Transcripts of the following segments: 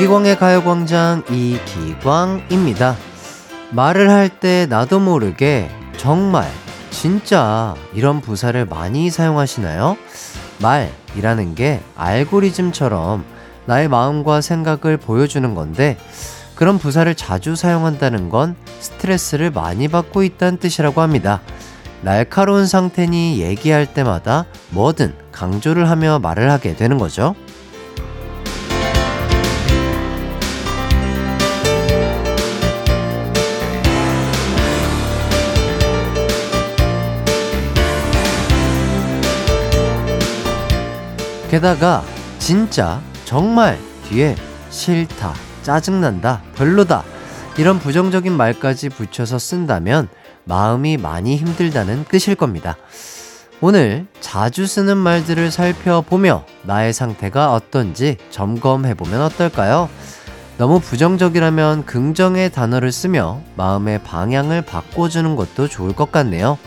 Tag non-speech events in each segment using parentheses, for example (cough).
이기광의 가요광장 이기광입니다. 말을 할 때 나도 모르게 정말, 진짜 이런 부사를 많이 사용하시나요? 말이라는 게 알고리즘처럼 나의 마음과 생각을 보여주는 건데 그런 부사를 자주 사용한다는 건 스트레스를 많이 받고 있다는 뜻이라고 합니다. 날카로운 상태니 얘기할 때마다 뭐든 강조를 하며 말을 하게 되는 거죠. 게다가 진짜 정말 뒤에 싫다, 짜증난다, 별로다 이런 부정적인 말까지 붙여서 쓴다면 마음이 많이 힘들다는 뜻일 겁니다. 오늘 자주 쓰는 말들을 살펴보며 나의 상태가 어떤지 점검해보면 어떨까요? 너무 부정적이라면 긍정의 단어를 쓰며 마음의 방향을 바꿔주는 것도 좋을 것 같네요.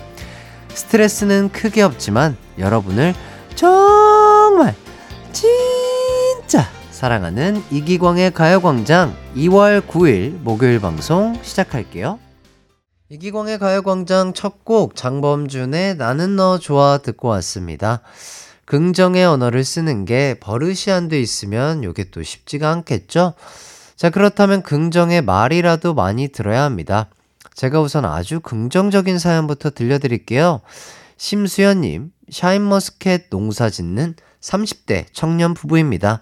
스트레스는 크게 없지만 여러분을 정말 진짜 사랑하는 이기광의 가요광장 2월 9일 목요일 방송 시작할게요. 이기광의 가요광장 첫 곡 장범준의 나는 너 좋아 듣고 왔습니다. 긍정의 언어를 쓰는 게 버릇이 안 돼 있으면 요게 또 쉽지가 않겠죠? 자, 그렇다면 긍정의 말이라도 많이 들어야 합니다. 제가 우선 아주 긍정적인 사연부터 들려드릴게요. 심수연님, 샤인머스켓 농사 짓는 30대 청년 부부입니다.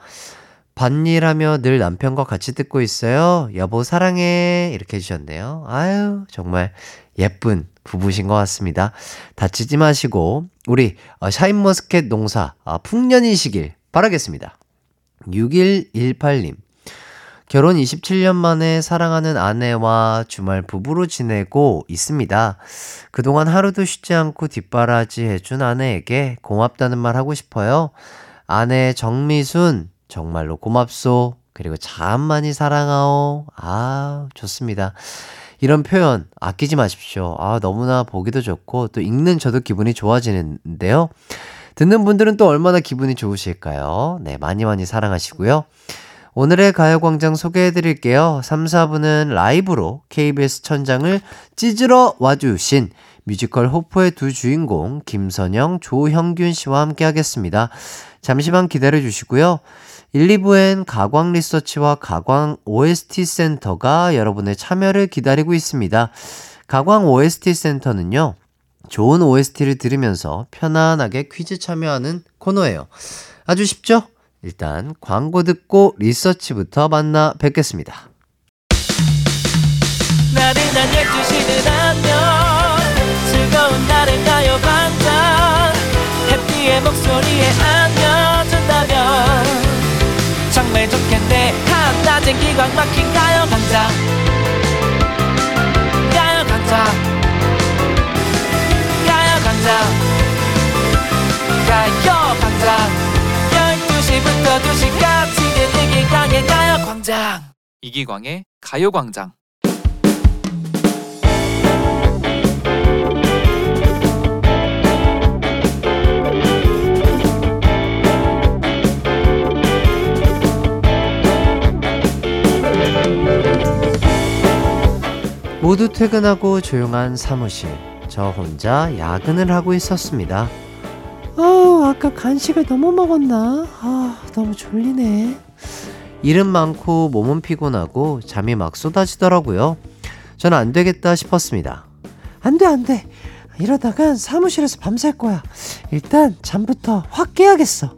밭일하며 늘 남편과 같이 듣고 있어요. 여보 사랑해 이렇게 해주셨네요. 아유 정말 예쁜 부부신 것 같습니다. 다치지 마시고 우리 어, 샤인머스켓 농사 아, 풍년이시길 바라겠습니다. 6118님 결혼 27년 만에 사랑하는 아내와 주말 부부로 지내고 있습니다. 그동안 하루도 쉬지 않고 뒷바라지 해준 아내에게 고맙다는 말 하고 싶어요. 아내 정미순, 정말로 고맙소. 그리고 참 많이 사랑하오. 아, 좋습니다. 이런 표현 아끼지 마십시오. 아, 너무나 보기도 좋고 또 읽는 저도 기분이 좋아지는데요. 듣는 분들은 또 얼마나 기분이 좋으실까요? 네, 많이 많이 사랑하시고요. 오늘의 가요광장 소개해 드릴게요. 3, 4부는 라이브로 KBS 천장을 찢으러 와주신 뮤지컬 호포의 두 주인공 김선영, 조형균 씨와 함께 하겠습니다. 잠시만 기다려 주시고요. 1, 2부엔 가광 리서치와 가광 OST 센터가 여러분의 참여를 기다리고 있습니다. 가광 OST 센터는요. 좋은 OST를 들으면서 편안하게 퀴즈 참여하는 코너예요. 아주 쉽죠? 일단 광고 듣고 리서치부터 만나 뵙겠습니다. 나른한 12시는 안녕 즐거운 날을 가요 반짝. 해피의 목소리에 안겨준다면 정말 좋겠네. 한낮엔 기광 막힌 가요 강장 가요 강장 가요 강장 가요 1시부터 2시까지 이기광의 가요광장 이기광의 가요광장 모두 퇴근하고 조용한 사무실. 저 혼자 야근을 하고 있었습니다. 아, 아까 간식을 너무 먹었나? 아, 너무 졸리네. 일은 많고 몸은 피곤하고 잠이 막 쏟아지더라고요. 저는 안 되겠다 싶었습니다. 안 돼, 안 돼. 이러다간 사무실에서 밤샐 거야. 일단 잠부터 확 깨야겠어.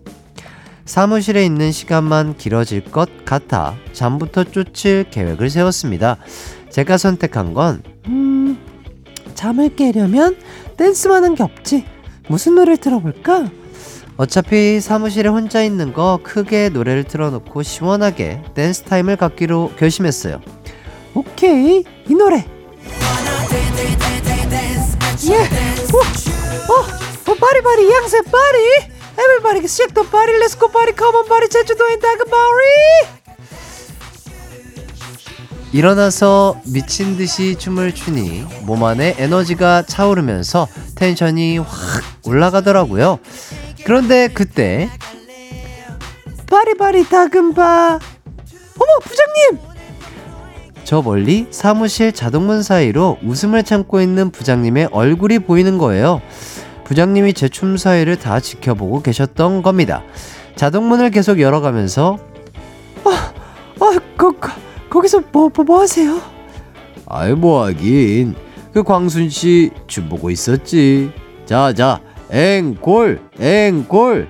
사무실에 있는 시간만 길어질 것 같아 잠부터 쫓을 계획을 세웠습니다. 제가 선택한 건, 음, 잠을 깨려면 댄스만 한 게 없지. 무슨 노래를 들어볼까? 어차피 사무실에 혼자 있는 거 크게 노래를 틀어놓고 시원하게 댄스 타임을 갖기로 결심했어요. 오케이, 이 노래. 예, 오, 어, 어, 바리바리 양세 바리. Shake the body, let's go party, come on party, 제주도인 다금바리. 일어나서 미친 듯이 춤을 추니 몸 안에 에너지가 차오르면서 텐션이 확 올라가더라고요. 그런데 그때 바리바리 다금바 어머, 부장님! 저 멀리 사무실 자동문 사이로 웃음을 참고 있는 부장님의 얼굴이 보이는 거예요. 부장님이 제 춤 사이를 다 지켜보고 계셨던 겁니다. 자동문을 계속 열어가면서 아, 아, 거, 거, 거기서 뭐, 뭐, 뭐 하세요? 아이, 뭐 하긴. 그 광순 씨 춤 보고 있었지. 자, 자, 앵콜, 앵콜.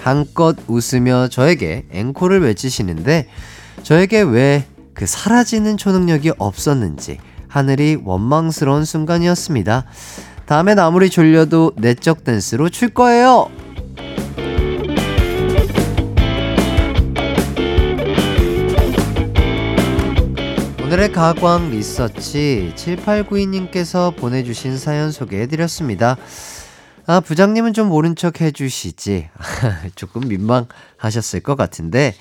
한껏 웃으며 저에게 앵콜을 외치시는데 저에게 왜 그 사라지는 초능력이 없었는지 하늘이 원망스러운 순간이었습니다. 다음엔 아무리 졸려도 내적 댄스로 출 거예요. 오늘의 가광 리서치 7892님께서 보내주신 사연 소개해드렸습니다. 아, 부장님은 좀 모른 척 해주시지. (laughs) 조금 민망하셨을 것 같은데.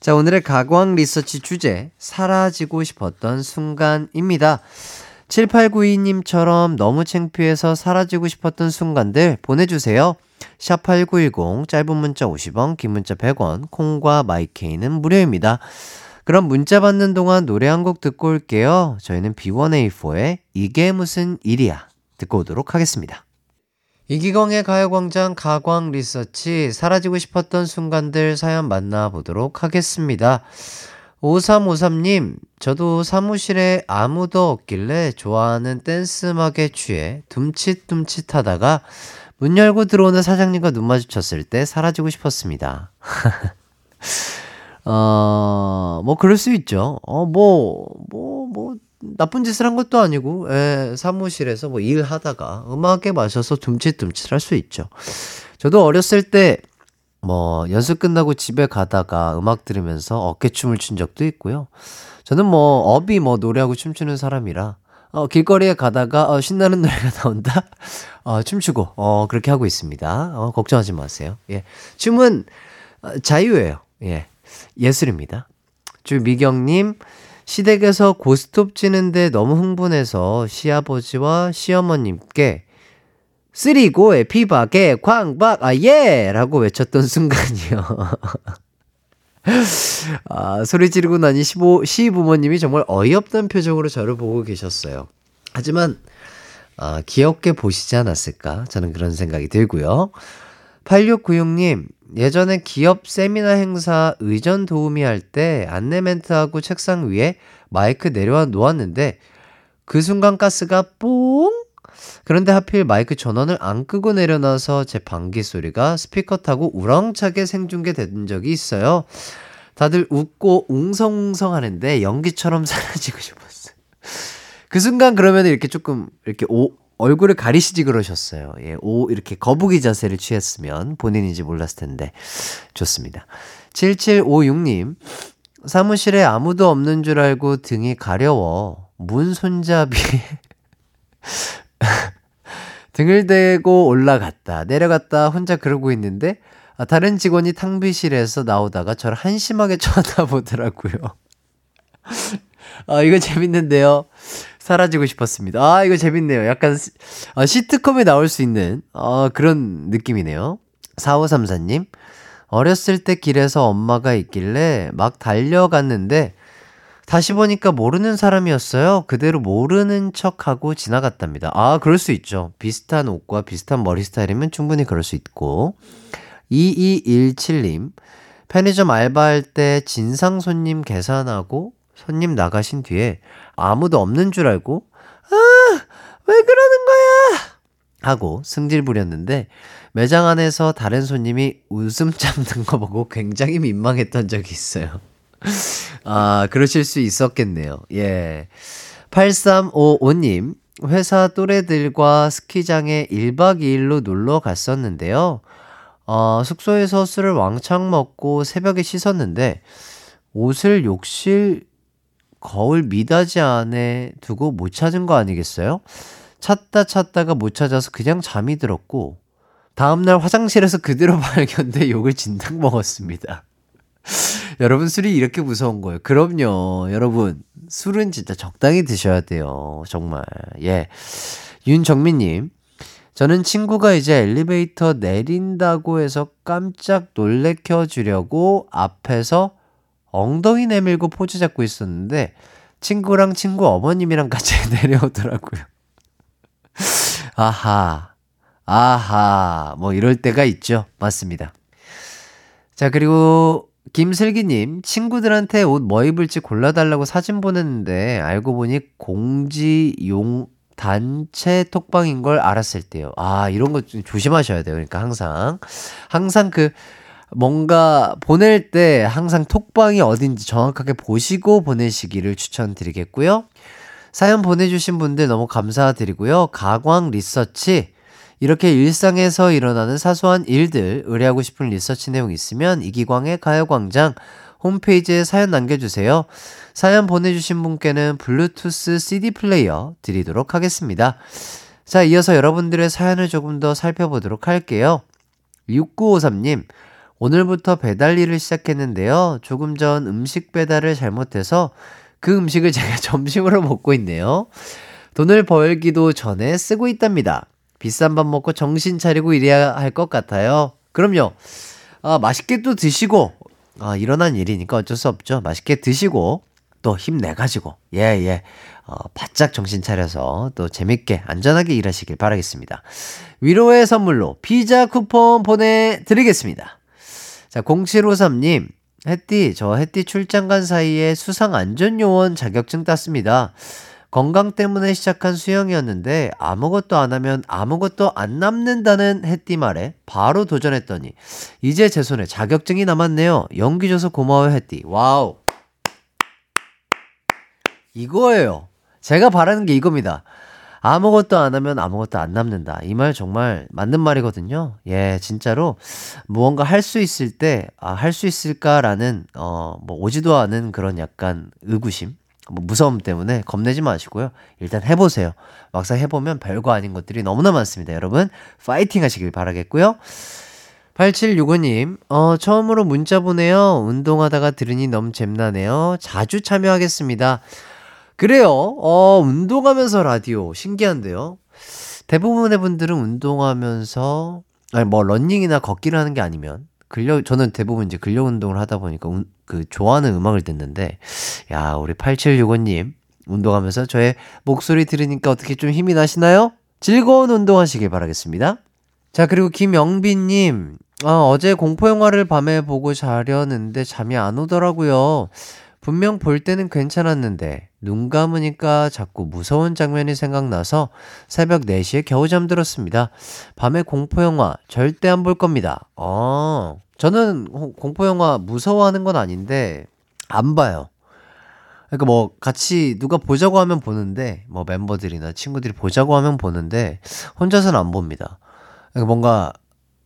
자, 오늘의 가광 리서치 주제, 사라지고 싶었던 순간입니다. 7892님처럼 너무 창피해서 사라지고 싶었던 순간들 보내주세요. 샵8910, 짧은 문자 50원, 긴 문자 100원, 콩과 마이케이는 무료입니다. 그럼 문자 받는 동안 노래 한 곡 듣고 올게요. 저희는 B1A4의 이게 무슨 일이야 듣고 오도록 하겠습니다. 이기광의 가요광장 가광 리서치 사라지고 싶었던 순간들 사연 만나보도록 하겠습니다. 5353님, 저도 사무실에 아무도 없길래 좋아하는 댄스 음악에 취해 둠칫둠칫 하다가 문 열고 들어오는 사장님과 눈 마주쳤을 때 사라지고 싶었습니다. (laughs) 어, 뭐, 그럴 수 있죠. 어, 뭐, 뭐, 뭐, 나쁜 짓을 한 것도 아니고, 예, 사무실에서 뭐 일하다가 음악에 마셔서 둠칫둠칫 할 수 있죠. 저도 어렸을 때, 뭐, 연습 끝나고 집에 가다가 음악 들으면서 어깨춤을 춘 적도 있고요. 저는 뭐, 업이 뭐, 노래하고 춤추는 사람이라, 어, 길거리에 가다가, 어, 신나는 노래가 (laughs) 나온다? 어, 춤추고, 어, 그렇게 하고 있습니다. 어, 걱정하지 마세요. 예. 춤은 어, 자유예요. 예. 예술입니다. 주미경님, 시댁에서 고스톱 치는데 너무 흥분해서 시아버지와 시어머님께 쓰리고 에 피박에 광박 아예 라고 외쳤던 순간이요. (laughs) 아, 소리 지르고 나니 시부, 시부모님이 정말 어이없던 표정으로 저를 보고 계셨어요. 하지만 아, 귀엽게 보시지 않았을까? 저는 그런 생각이 들고요. 8696님, 예전에 기업 세미나 행사 의전 도우미 할 때 안내 멘트하고 책상 위에 마이크 내려와 놓았는데 그 순간 가스가 뽕! 그런데 하필 마이크 전원을 안 끄고 내려놔서 제 방귀 소리가 스피커 타고 우렁차게 생중계된 적이 있어요. 다들 웃고 웅성웅성 하는데 연기처럼 (laughs) 사라지고 싶었어요. 그 순간 그러면 이렇게 조금 이렇게 오, 얼굴을 가리시지 그러셨어요. 예, 오, 이렇게 거북이 자세를 취했으면 본인인지 몰랐을 텐데. 좋습니다. 7756님, 사무실에 아무도 없는 줄 알고 등이 가려워. 문 손잡이. (laughs) 등을 대고 올라갔다, 내려갔다 혼자 그러고 있는데, 아, 다른 직원이 탕비실에서 나오다가 저를 한심하게 (laughs) 쳐다보더라고요. (laughs) 아, 이거 재밌는데요. 사라지고 싶었습니다. 아, 이거 재밌네요. 약간 아, 시트콤에 나올 수 있는 아, 그런 느낌이네요. 4534님, 어렸을 때 길에서 엄마가 있길래 막 달려갔는데 다시 보니까 모르는 사람이었어요. 그대로 모르는 척하고 지나갔답니다. 아, 그럴 수 있죠. 비슷한 옷과 비슷한 머리 스타일이면 충분히 그럴 수 있고. 2217님, 편의점 알바할 때 진상 손님 계산하고 손님 나가신 뒤에 아무도 없는 줄 알고, 아, 왜 그러는 거야? 하고 승질 부렸는데, 매장 안에서 다른 손님이 웃음 참는 거 보고 굉장히 민망했던 적이 있어요. 아, 그러실 수 있었겠네요. 예. 8355님, 회사 또래들과 스키장에 1박 2일로 놀러 갔었는데요. 어, 숙소에서 술을 왕창 먹고 새벽에 씻었는데, 옷을 욕실 거울 미닫이 안에 두고 못 찾은 거 아니겠어요? 찾다 찾다가 못 찾아서 그냥 잠이 들었고, 다음날 화장실에서 그대로 (laughs) 발견돼 욕을 진탕 먹었습니다. (laughs) 여러분, 술이 이렇게 무서운 거예요. 그럼요. 여러분, 술은 진짜 적당히 드셔야 돼요. 정말. 예. 윤정민님, 저는 친구가 이제 엘리베이터 내린다고 해서 깜짝 놀래켜 주려고 앞에서 엉덩이 내밀고 포즈 잡고 있었는데 친구랑 친구 어머님이랑 같이 (laughs) 내려오더라고요. (laughs) 아하, 아하, 뭐 이럴 때가 있죠. 맞습니다. 자, 그리고 김슬기님, 친구들한테 옷 뭐 입을지 골라달라고 사진 보냈는데 알고 보니 공지용 단체 톡방인 걸 알았을 때요. 아, 이런 거좀 조심하셔야 돼요. 그러니까 항상. 항상 그 뭔가 보낼 때 항상 톡방이 어딘지 정확하게 보시고 보내시기를 추천드리겠고요. 사연 보내주신 분들 너무 감사드리고요. 가광 리서치. 이렇게 일상에서 일어나는 사소한 일들, 의뢰하고 싶은 리서치 내용 있으면 이기광의 가요광장 홈페이지에 사연 남겨주세요. 사연 보내주신 분께는 블루투스 CD 플레이어 드리도록 하겠습니다. 자, 이어서 여러분들의 사연을 조금 더 살펴보도록 할게요. 6953님, 오늘부터 배달 일을 시작했는데요. 조금 전 음식 배달을 잘못해서 그 음식을 (laughs) 제가 점심으로 먹고 있네요. 돈을 벌기도 전에 쓰고 있답니다. 비싼 밥 먹고 정신 차리고 일해야 할 것 같아요. 그럼요. 아, 맛있게 또 드시고, 아, 일어난 일이니까 어쩔 수 없죠. 맛있게 드시고, 또 힘내가지고, 예, 예. 어, 바짝 정신 차려서 또 재밌게, 안전하게 일하시길 바라겠습니다. 위로의 선물로 피자 쿠폰 보내드리겠습니다. 자, 0753님. 햇띠, 저 햇띠 출장 간 사이에 수상 안전요원 자격증 땄습니다. 건강 때문에 시작한 수영이었는데 아무것도 안 하면 아무것도 안 남는다는 햇띠 말에 바로 도전했더니 이제 제 손에 자격증이 남았네요. 용기 줘서 고마워요 햇띠. 와우. 이거예요. 제가 바라는 게 이겁니다. 아무것도 안 하면 아무것도 안 남는다. 이 말 정말 맞는 말이거든요. 예, 진짜로 무언가 할 수 있을 때, 아, 할 수 있을까라는, 어, 뭐, 오지도 않은 그런 약간 의구심, 뭐 무서움 때문에 겁내지 마시고요. 일단 해보세요. 막상 해보면 별거 아닌 것들이 너무나 많습니다. 여러분, 파이팅 하시길 바라겠고요. 8765님, 어, 처음으로 문자 보내요. 운동하다가 들으니 너무 잼나네요. 자주 참여하겠습니다. 그래요. 어, 운동하면서 라디오. 신기한데요. 대부분의 분들은 운동하면서, 아니, 뭐, 런닝이나 걷기를 하는 게 아니면, 근력, 저는 대부분 이제 근력 운동을 하다 보니까, 운, 그, 좋아하는 음악을 듣는데, 야, 우리 8765님, 운동하면서 저의 목소리 들으니까 어떻게 좀 힘이 나시나요? 즐거운 운동 하시길 바라겠습니다. 자, 그리고 김영빈님, 어, 어제 공포영화를 밤에 보고 자려는데 잠이 안 오더라고요. 분명 볼 때는 괜찮았는데 눈 감으니까 자꾸 무서운 장면이 생각나서 새벽 4시에 겨우 잠들었습니다. 밤에 공포영화 절대 안 볼 겁니다. 어, 저는 공포영화 무서워하는 건 아닌데 안 봐요. 그러니까 뭐 같이 누가 보자고 하면 보는데 뭐 멤버들이나 친구들이 보자고 하면 보는데 혼자서는 안 봅니다. 그러니까 뭔가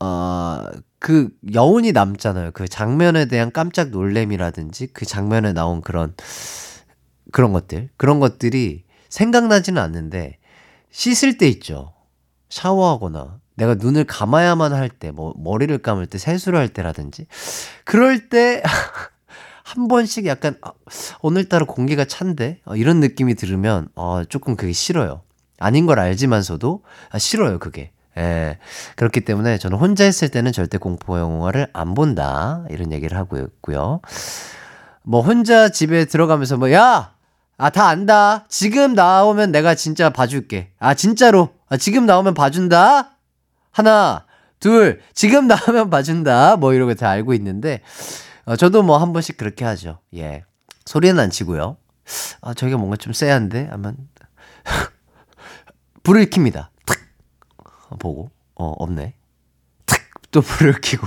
어, 그 여운이 남잖아요. 그 장면에 대한 깜짝 놀램이라든지 그 장면에 나온 그런 그런 것들 그런 것들이 생각나지는 않는데 씻을 때 있죠. 샤워하거나 내가 눈을 감아야만 할 때, 뭐 머리를 감을 때, 세수를 할 때라든지 그럴 때 (laughs) 한 번씩 약간 아, 오늘따라 공기가 찬데 어, 이런 느낌이 들으면 어, 조금 그게 싫어요. 아닌 걸 알지만서도 아, 싫어요 그게. 예. 그렇기 때문에 저는 혼자 있을 때는 절대 공포 영화를 안 본다. 이런 얘기를 하고 있고요. 뭐 혼자 집에 들어가면서 뭐 야! 아, 다 안다. 지금 나오면 내가 진짜 봐줄게. 아, 진짜로. 아, 지금 나오면 봐준다. 하나, 둘, 지금 나오면 봐준다. 뭐 이러고 다 알고 있는데, 어, 저도 뭐 한 번씩 그렇게 하죠. 예. 소리는 안 치고요. 아, 저기가 뭔가 좀 쎄한데? 하면, (laughs) 불을 킵니다. 보고 어 없네 탁또 불을 켜고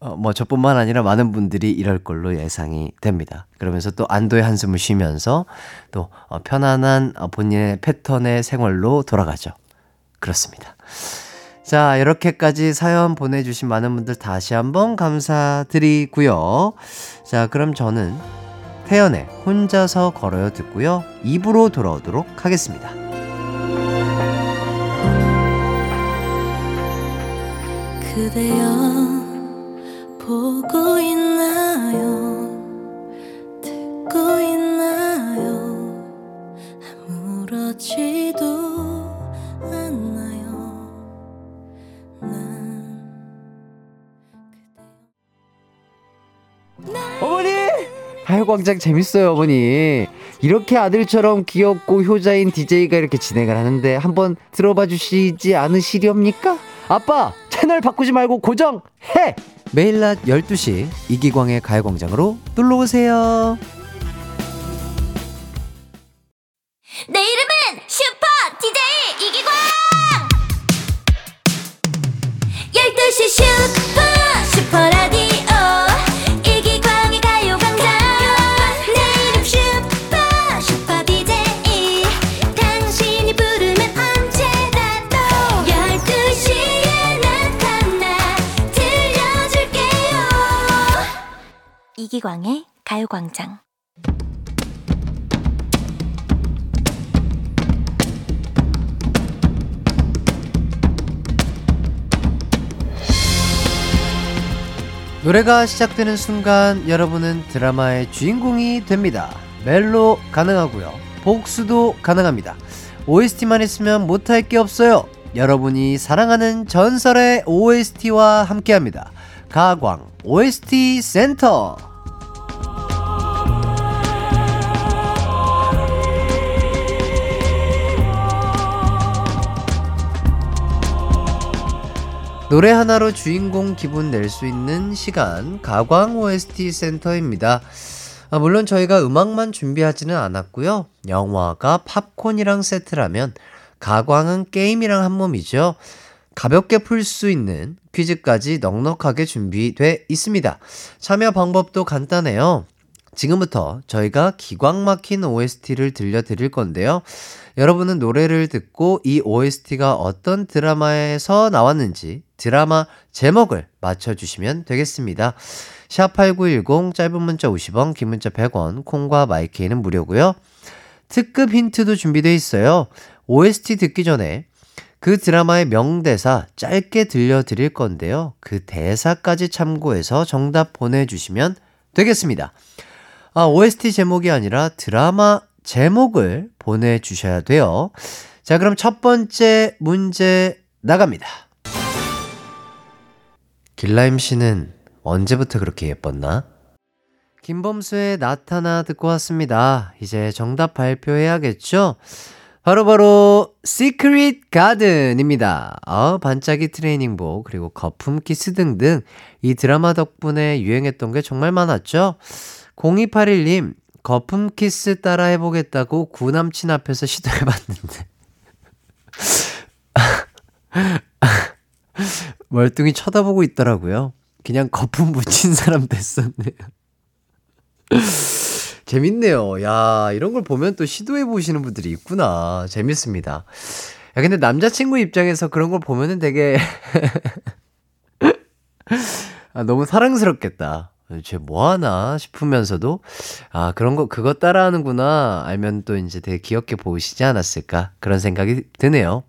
어, 뭐 저뿐만 아니라 많은 분들이 이럴 걸로 예상이 됩니다. 그러면서 또 안도의 한숨을 쉬면서 또 어, 편안한 어, 본인의 패턴의 생활로 돌아가죠. 그렇습니다. 자, 이렇게까지 사연 보내주신 많은 분들 다시 한번 감사드리고요. 자, 그럼 저는 태연의 혼자서 걸어요 듣고요. 입으로 돌아오도록 하겠습니다. 그대여 보고 있나요 듣고 있나요 아무렇지도 않나요 난 어머니 가요광장 재밌어요, 어머니. 이렇게 아들처럼 귀엽고 효자인 DJ가 이렇게 진행을 하는데 한번 들어봐 주시지 않으시렵니까? 아빠, 채널 바꾸지 말고 고정해! 매일 낮 12시 이기광의 가요광장으로 놀러오세요. 내 이름은 슈 가요광장 노래가 시작되는 순간 여러분은 드라마의 주인공이 됩니다. 멜로 가능하고요. 복수도 가능합니다. OST만 있으면 못할 게 없어요. 여러분이 사랑하는 전설의 OST와 함께합니다. 가광 OST 센터. 노래 하나로 주인공 기분 낼 수 있는 시간 가광 OST 센터입니다. 아, 물론 저희가 음악만 준비하지는 않았고요. 영화가 팝콘이랑 세트라면 가광은 게임이랑 한 몸이죠. 가볍게 풀 수 있는 퀴즈까지 넉넉하게 준비돼 있습니다. 참여 방법도 간단해요. 지금부터 저희가 기광 막힌 OST를 들려드릴 건데요. 여러분은 노래를 듣고 이 OST가 어떤 드라마에서 나왔는지 드라마 제목을 맞춰주시면 되겠습니다. 샵8910 짧은 문자 50원, 긴 문자 100원, 콩과 마이케이는 무료고요. 특급 힌트도 준비되어 있어요. OST 듣기 전에 그 드라마의 명대사 짧게 들려드릴 건데요. 그 대사까지 참고해서 정답 보내주시면 되겠습니다. 아, OST 제목이 아니라 드라마 제목을 보내주셔야 돼요. 자, 그럼 첫 번째 문제 나갑니다. 길라임 씨는 언제부터 그렇게 예뻤나? 김범수의 나타나 듣고 왔습니다. 이제 정답 발표해야겠죠? 바로바로 시크릿 가든입니다. 아, 반짝이 트레이닝복 그리고 거품 키스 등등 이 드라마 덕분에 유행했던 게 정말 많았죠? 0281님 거품 키스 따라 해보겠다고 구남친 앞에서 시도해봤는데 (laughs) 멀뚱히 쳐다보고 있더라고요. 그냥 거품 묻힌 사람 됐었네요. (laughs) 재밌네요. 야, 이런 걸 보면 또 시도해 보시는 분들이 있구나. 재밌습니다. 야, 근데 남자친구 입장에서 그런 걸 보면은 되게 (laughs) 아, 너무 사랑스럽겠다. 쟤 뭐하나 싶으면서도, 아, 그런 거, 그거 따라하는구나. 알면 또 이제 되게 귀엽게 보이시지 않았을까. 그런 생각이 드네요.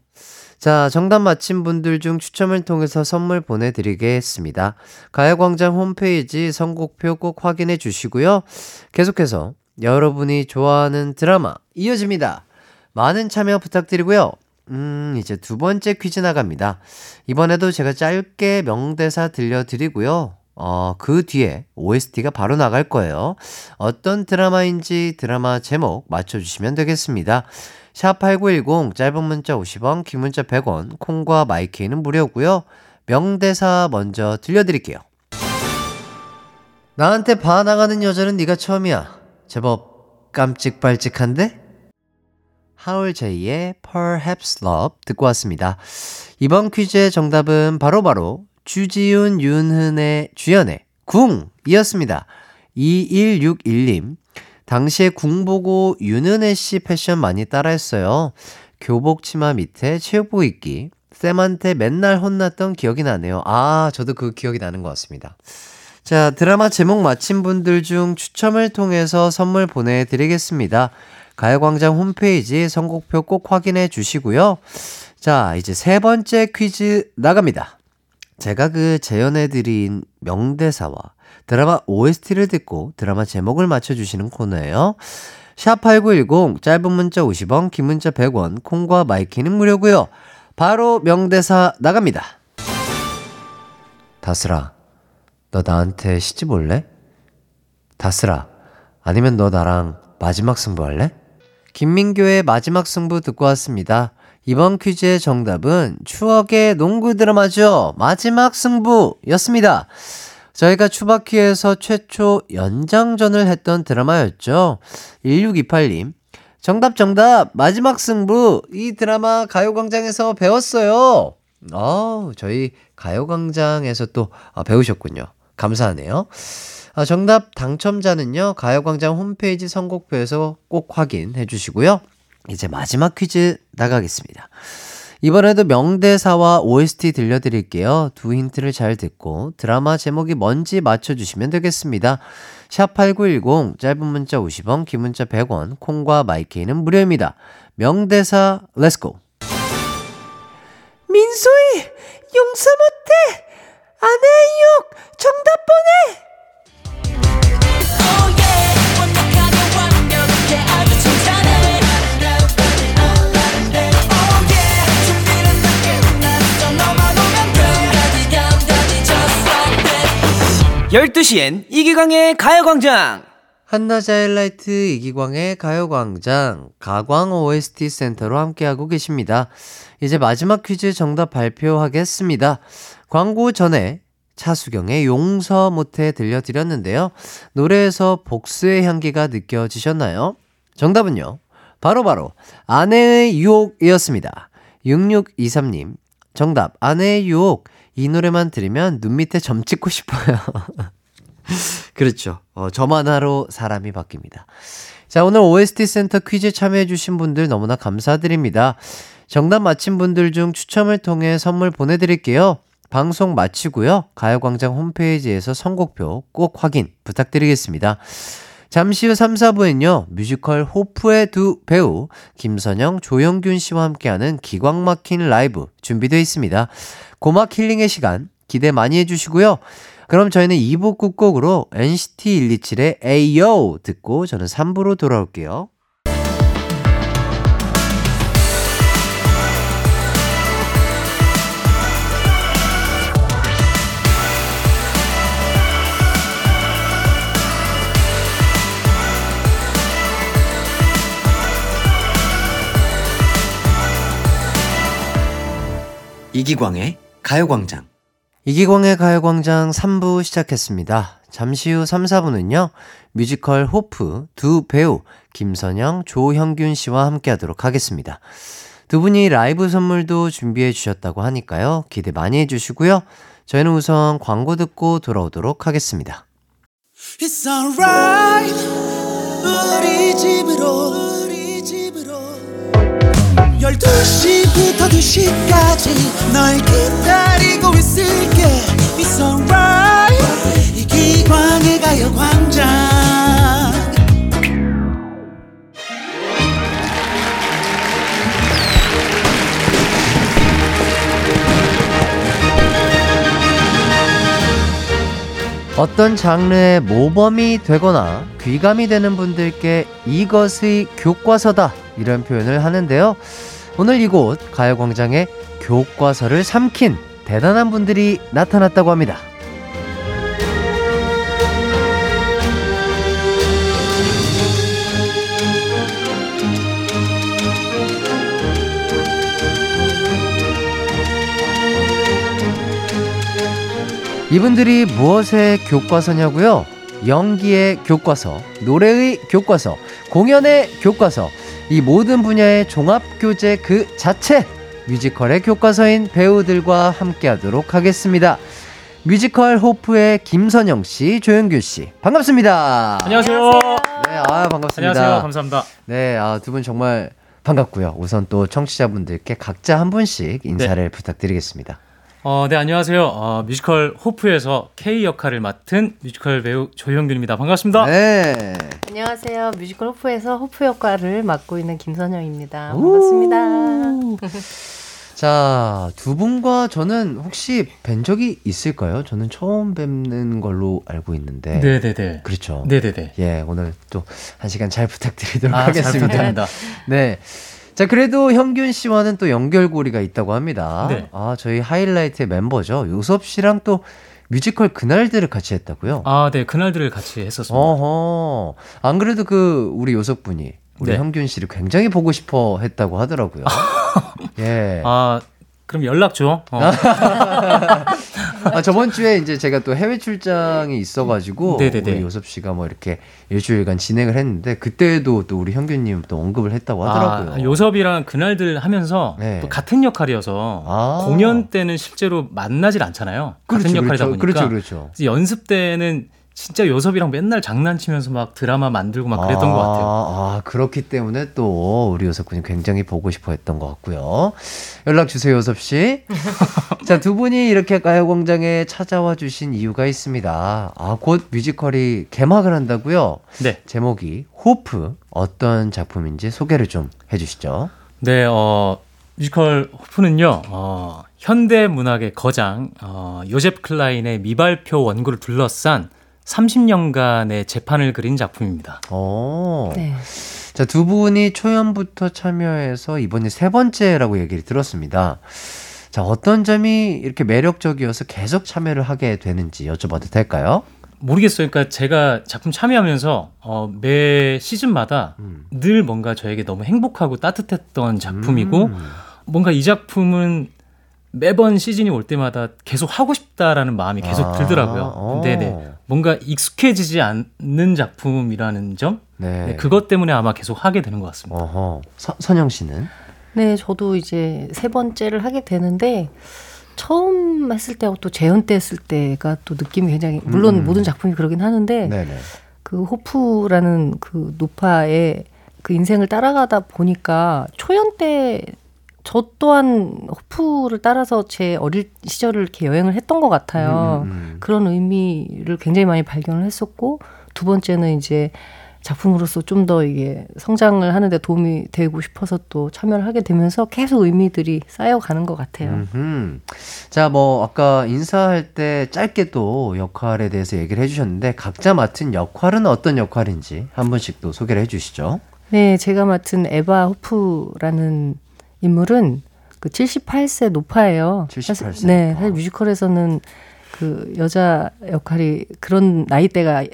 자, 정답 맞힌 분들 중 추첨을 통해서 선물 보내드리겠습니다. 가요광장 홈페이지 선곡표 꼭 확인해 주시고요. 계속해서 여러분이 좋아하는 드라마 이어집니다. 많은 참여 부탁드리고요. 음, 이제 두 번째 퀴즈 나갑니다. 이번에도 제가 짧게 명대사 들려드리고요. 어, 그 뒤에 OST가 바로 나갈 거예요. 어떤 드라마인지 드라마 제목 맞춰주시면 되겠습니다. 샵8910 짧은 문자 50원, 긴 문자 100원, 콩과 마이케이는 무료고요. 명대사 먼저 들려드릴게요. 나한테 반항하는 여자는 네가 처음이야. 제법 깜찍발찍한데? 하울 제이의 Perhaps Love 듣고 왔습니다. 이번 퀴즈의 정답은 바로바로 바로 주지훈, 윤흔의 주연의 궁이었습니다. 2161님, 당시에 궁 보고 윤은혜 씨 패션 많이 따라했어요. 교복 치마 밑에 체육복 입기. 쌤한테 맨날 혼났던 기억이 나네요. 아, 저도 그 기억이 나는 것 같습니다. 자, 드라마 제목 맞힌 분들 중 추첨을 통해서 선물 보내드리겠습니다. 가요광장 홈페이지 선곡표 꼭 확인해 주시고요. 자, 이제 세 번째 퀴즈 나갑니다. 제가 그 재연해드린 명대사와 드라마 OST를 듣고 드라마 제목을 맞춰주시는 코너예요. 샵8910 짧은 문자 50원, 긴 문자 100원, 콩과 마이케이는 무료고요. 바로 명대사 나갑니다. 다슬아, 너 나한테 시집 올래? 다슬아, 아니면 너 나랑 마지막 승부 할래? 김민교의 마지막 승부 듣고 왔습니다. 이번 퀴즈의 정답은 추억의 농구 드라마죠. 마지막 승부였습니다. 저희가 추바퀴에서 최초 연장전을 했던 드라마였죠. 1628님. 정답, 정답. 마지막 승부. 이 드라마 가요광장에서 배웠어요. 어, 저희 가요광장에서 또 아, 배우셨군요. 감사하네요. 아, 정답 당첨자는요, 가요광장 홈페이지 선곡표에서 꼭 확인해 주시고요. 이제 마지막 퀴즈 나가겠습니다. 이번에도 명대사와 OST 들려드릴게요. 두 힌트를 잘 듣고 드라마 제목이 뭔지 맞춰주시면 되겠습니다. 샵8910, 짧은 문자 50원, 긴 문자 100원, 콩과 마이케이는 무료입니다. 명대사, let's go! 민소희! 용서 못해! 아내의 유혹! 정답 보내! 열두 시엔 이기광의 가요광장 한낮 하이라이트 이기광의 가요광장 가광 OST 센터로 함께하고 계십니다. 이제 마지막 퀴즈 정답 발표하겠습니다. 광고 전에 차수경의 용서 못해 들려드렸는데요. 노래에서 복수의 향기가 느껴지셨나요? 정답은요. 바로바로 아내의 유혹이었습니다. 6623님 정답 아내의 유혹 이 노래만 들으면 눈 밑에 점 찍고 싶어요. (laughs) 그렇죠. 어, 점 하나로 사람이 바뀝니다. 자, 오늘 OST 센터 퀴즈 참여해주신 분들 너무나 감사드립니다. 정답 맞힌 분들 중 추첨을 통해 선물 보내드릴게요. 방송 마치고요. 가요광장 홈페이지에서 선곡표 꼭 확인 부탁드리겠습니다. 잠시 후 3, 4부엔요, 뮤지컬 호프의 두 배우, 김선영, 조영균 씨와 함께하는 기광 막힌 라이브 준비되어 있습니다. 고막 힐링의 시간 기대 많이 해주시고요. 그럼 저희는 2부 끝곡으로 NCT 127의 Ayo 듣고 저는 3부로 돌아올게요. 이기광의 가요광장 이기광의 가요광장 3부 시작했습니다. 잠시 후 3, 4부는요, 뮤지컬 호프 두 배우, 김선영, 조형균 씨와 함께 하도록 하겠습니다. 두 분이 라이브 선물도 준비해 주셨다고 하니까요, 기대 많이 해 주시고요. 저희는 우선 광고 듣고 돌아오도록 하겠습니다. It's alright 우리 집으로 우리 집으로 12시부터 2시까지 널 기다리고 있을게. It's alright. 이 기광의 가요광장. 어떤 장르의 모범이 되거나 귀감이 되는 분들께 이것의 교과서다 이런 표현을 하는데요. 오늘 이곳 가요광장에 교과서를 삼킨 대단한 분들이 나타났다고 합니다. 이분들이 무엇의 교과서냐고요? 연기의 교과서, 노래의 교과서, 공연의 교과서, 이 모든 분야의 종합교재 그 자체, 뮤지컬의 교과서인 배우들과 함께 하도록 하겠습니다. 뮤지컬 호프의 김선영 씨, 조형균 씨, 반갑습니다. 안녕하세요. 네, 아, 반갑습니다. 안녕하세요. 감사합니다. 네, 아, 두 분 정말 반갑고요. 우선 또 청취자분들께 각자 한 분씩 인사를 부탁드리겠습니다. 어, 네, 안녕하세요. 어, 뮤지컬 호프에서 K 역할을 맡은 뮤지컬 배우 조형균입니다. 반갑습니다. 네. 안녕하세요. 뮤지컬 호프에서 호프 역할을 맡고 있는 김선영입니다. 반갑습니다. (laughs) 자, 두 분과 저는 혹시 뵌 적이 있을까요? 저는 처음 뵙는 걸로 알고 있는데. 네, 네, 네. 그렇죠. 네, 네, 네. 예, 오늘 또 한 시간 잘 부탁드리도록 아, 잘 하겠습니다. 부탁드립니다. 네. 자, 그래도 형균 씨와는 또 연결고리가 있다고 합니다. 네. 아, 저희 하이라이트의 멤버죠. 요섭 씨랑 또 뮤지컬 그날들을 같이 했다고요? 아, 네. 그날들을 같이 했었습니다. 어허. 안 그래도 그 우리 요석 분이 우리 네. 형균 씨를 굉장히 보고 싶어 했다고 하더라고요. (laughs) 예. 아, 그럼 연락 줘. 어. (laughs) 아, 저번 주에 이제 제가 또 해외 출장이 있어가지고 네네네. 우리 요섭 씨가 뭐 이렇게 일주일간 진행을 했는데 그때도 또 우리 형균님 또 언급을 했다고 하더라고요. 아, 요섭이랑 그날들 하면서 네. 또 같은 역할이어서 아. 공연 때는 실제로 만나질 않잖아요. 같은 그렇죠, 역할이다 그렇죠. 보니까. 그렇죠, 그렇죠. 연습 때는 진짜 요섭이랑 맨날 장난치면서 막 드라마 만들고 막 그랬던 아, 것 같아요. 아, 그렇기 때문에 또 우리 요섭 군이 굉장히 보고 싶어 했던 것 같고요. 연락 주세요, 요섭 씨. (laughs) 자, 두 분이 이렇게 가요광장에 찾아와 주신 이유가 있습니다. 아, 곧 뮤지컬이 개막을 한다고요? 네. 제목이 호프. 어떤 작품인지 소개를 좀 해주시죠. 네, 어, 뮤지컬 호프는요, 어, 현대 문학의 거장, 어, 요셉 클라인의 미발표 원고를 둘러싼 30년간의 재판을 그린 작품입니다. 어. 네. 자, 두 분이 초연부터 참여해서 이번이 세 번째라고 얘기를 들었습니다. 자, 어떤 점이 이렇게 매력적이어서 계속 참여를 하게 되는지 여쭤봐도 될까요? 모르겠어요. 그러니까 제가 작품 참여하면서 어, 매 시즌마다 음. 늘 뭔가 저에게 너무 행복하고 따뜻했던 작품이고 음. 뭔가 이 작품은 매번 시즌이 올 때마다 계속 하고 싶다라는 마음이 계속 아, 들더라고요. 어. 네네. 뭔가 익숙해지지 않는 작품이라는 점? 네. 네, 그것 때문에 아마 계속 하게 되는 것 같습니다. 어허. 서, 선영 씨는? 네, 저도 이제 세 번째를 하게 되는데 처음 했을 때하고 또 재연 때 했을 때가 또 느낌이 굉장히 물론 음. 모든 작품이 그러긴 하는데 네네. 그 호프라는 그 노파의 그 인생을 따라가다 보니까 초연 때 저 또한 호프를 따라서 제 어릴 시절을 이렇게 여행을 했던 것 같아요. 음, 음. 그런 의미를 굉장히 많이 발견을 했었고 두 번째는 이제 작품으로서 좀 더 이게 성장을 하는데 도움이 되고 싶어서 또 참여를 하게 되면서 계속 의미들이 쌓여가는 것 같아요. 음흠. 자, 뭐 아까 인사할 때 짧게 또 역할에 대해서 얘기를 해주셨는데 각자 맡은 역할은 어떤 역할인지 한 분씩 또 소개를 해주시죠. 네, 제가 맡은 에바 호프라는 인물은 그 78세 노파예요. 78세 사실, 네. 사실 뮤지컬에서는 그 여자 역할이 그런 나이대가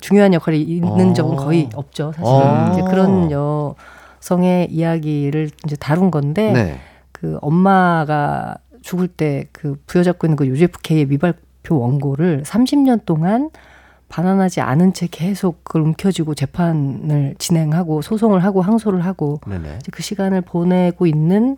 중요한 역할이 있는 어. 적은 거의 없죠. 사실은 어. 이제 그런 여성의 이야기를 이제 다룬 건데 네. 그 엄마가 죽을 때 그 부여잡고 있는 그 UFK의 미발표 원고를 30년 동안 반환하지 않은 채 계속 그걸 움켜쥐고 재판을 진행하고 소송을 하고 항소를 하고 네네. 이제 그 시간을 보내고 있는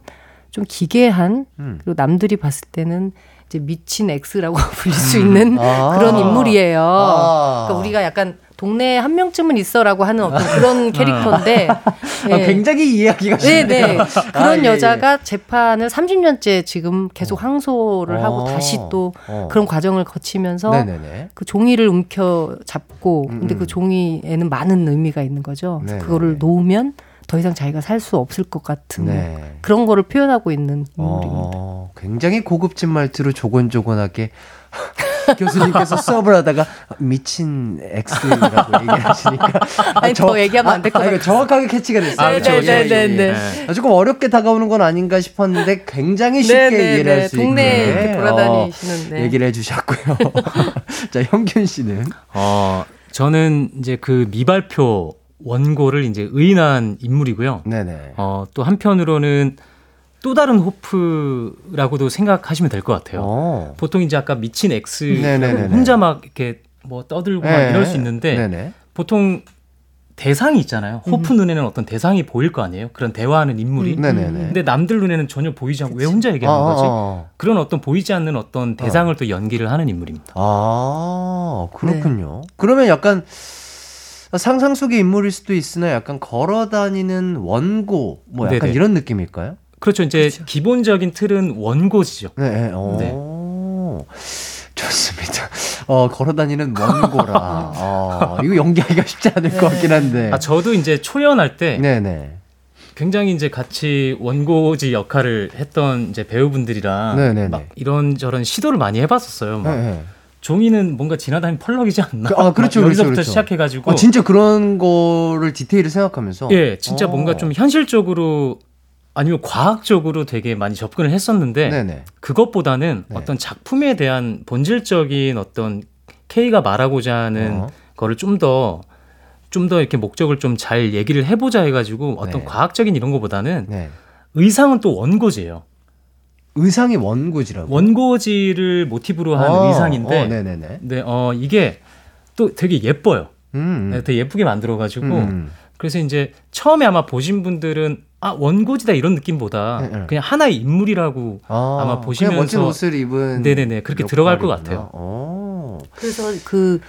좀 기괴한 음. 그리고 남들이 봤을 때는 이제 미친 X라고 (laughs) 불릴 수 있는 아. 그런 인물이에요. 아. 그러니까 우리가 약간 동네에 한 명쯤은 있어라고 하는 어떤 그런 (laughs) 캐릭터인데 아, 예. 굉장히 이해하기가 네, 쉽네요. 네. 아, 그런 예, 여자가 재판을 30년째 지금 계속 항소를 하고 어. 다시 또 어. 그런 과정을 거치면서 네네네. 그 종이를 움켜 잡고 음, 근데 음. 그 종이에는 많은 의미가 있는 거죠. 그거를 놓으면 더 이상 자기가 살 수 없을 것 같은 네. 그런 거를 표현하고 있는 인물입니다. 어, 굉장히 고급진 말투로 조곤조곤하게 (laughs) 교수님께서 수업을 하다가 미친 X라고 (laughs) 얘기하시니까 아니, 더 얘기하면 안 될것 아, 이거 같아요. 정확하게 캐치가 됐어요. 아, 그렇죠, 네, 그렇죠. 네, 네, 네. 네. 아, 조금 어렵게 다가오는 건 아닌가 싶었는데 굉장히 쉽게 네, 네, 이해를 네. 할수 동네에 있게 이렇게 돌아다니시는, 어, 네. 얘기를 해주셨고요. (laughs) 자 형균 씨는 어, 저는 이제 그 미발표 원고를 이제 의인한 인물이고요. 네네. 어, 또 한편으로는 또 다른 호프라고도 생각하시면 될 것 같아요. 어. 보통 이제 아까 미친 X. 혼자 막 이렇게 뭐 떠들고 막 네. 이럴 수 있는데 네네. 보통 대상이 있잖아요. 호프 눈에는 어떤 대상이 보일 거 아니에요. 그런 대화하는 인물이. 음. 근데 남들 눈에는 전혀 보이지 않고 왜 혼자 아, 얘기하는 거지? 아, 그런 어떤 보이지 않는 어떤 대상을 또 연기를 하는 인물입니다. 아, 그렇군요. 그러면 약간 상상 속의 인물일 수도 있으나 약간 걸어 다니는 원고 뭐 약간 네네. 이런 느낌일까요? 그렇죠. 이제 기본적인 틀은 원고지죠. 네. 네. 어. 좋습니다. 어, 걸어 다니는 원고라. 어, 이거 연기하기가 쉽지 않을 것 같긴 한데. 아, 저도 이제 초연할 때 네, 네. 굉장히 이제 같이 원고지 역할을 했던 이제 배우분들이랑 네네네. 막 이런저런 시도를 많이 해봤었어요. 막 네, 네. 종이는 뭔가 지나다니면 펄럭이지 않나? 그- 아, 그렇죠, 막 그렇죠, 여기서부터 그렇죠. 시작해가지고 아, 진짜 그런 거를 디테일을 생각하면서 예, 진짜 어. 뭔가 좀 현실적으로 아니면 과학적으로 되게 많이 접근을 했었는데 네네. 그것보다는 네. 어떤 작품에 대한 본질적인 어떤 K가 말하고자 하는 어. 거를 좀 더 좀 더 이렇게 목적을 좀 잘 얘기를 해보자 해가지고 어떤 네. 과학적인 이런 거보다는 네. 의상은 또 원고지예요. 의상이 원고지라고. 원고지를 모티브로 한 어, 의상인데, 어, 네네네. 네, 어 이게 또 되게 예뻐요. 음. 네, 되게 예쁘게 만들어가지고 음. 그래서 이제 처음에 아마 보신 분들은 아 원고지다 이런 느낌보다 네, 네. 그냥 하나의 인물이라고 아, 아마 보시면서 그냥 멋진 옷을 입은 네네네, 그렇게 들어갈 것. 같아요. 어. 그래서 그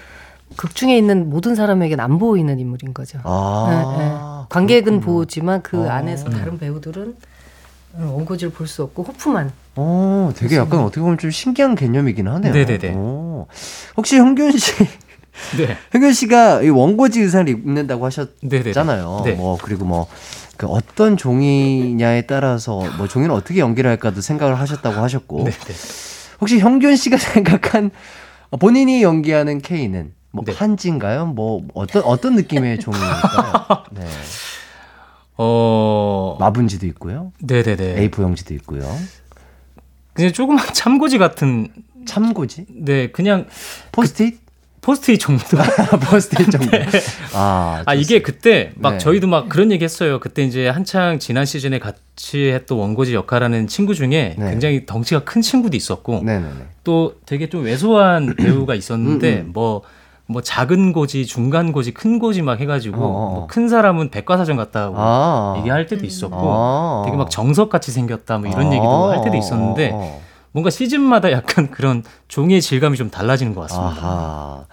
극 중에 있는 모든 사람에겐 안 보이는 인물인 거죠. 아. 네, 네. 관객은 그렇군요. 보지만 그 어. 안에서 다른 배우들은 원고지를 볼 수 없고 호프만 어, 되게 약간 어떻게 보면 좀 신기한 개념이긴 하네요. 네네네. 어. 혹시 형균 씨, 네, (laughs) 형균 씨가 이 원고지 의상을 입는다고. 하셨잖아요. 네. 뭐 그리고 뭐. 그 어떤 종이냐에 따라서 뭐 종이를 어떻게 연기를 할까도 생각을 하셨다고 하셨고 네, 네. 혹시 형균 씨가 (laughs) 생각한 본인이 연기하는 K는 뭐 네. 한지인가요? 뭐 어떤 어떤 느낌의 종이일까요? (laughs) 네. 어, 마분지도 있고요. 네네네. A4 용지도 있고요. 그냥 조그만 (laughs) 참고지 같은 참고지? 네 그냥 포스트잇? (laughs) 포스트잇 정도. 포스트잇 정도. 아, 아 이게 그때 막 네. 저희도 막 그런 얘기 했어요. 그때 이제 한창 지난 시즌에 같이 했던 원고지 역할하는 친구 중에 네. 굉장히 덩치가 큰 친구도 있었고 네네네. 또 되게 좀 왜소한 (clears throat) 배우가 있었는데 음, 음. 뭐. 뭐 작은 고지, 중간 고지, 큰 고지 막 해가지고 어, 어. 뭐큰 사람은 백과사전 같다고 아. 얘기할 때도 있었고 아. 되게 막 정석 같이 생겼다 뭐 이런 아. 얘기도 할 때도 있었는데 어, 어. 뭔가 시즌마다 약간 그런 종이의 질감이 좀 달라지는 것 같습니다. 아하.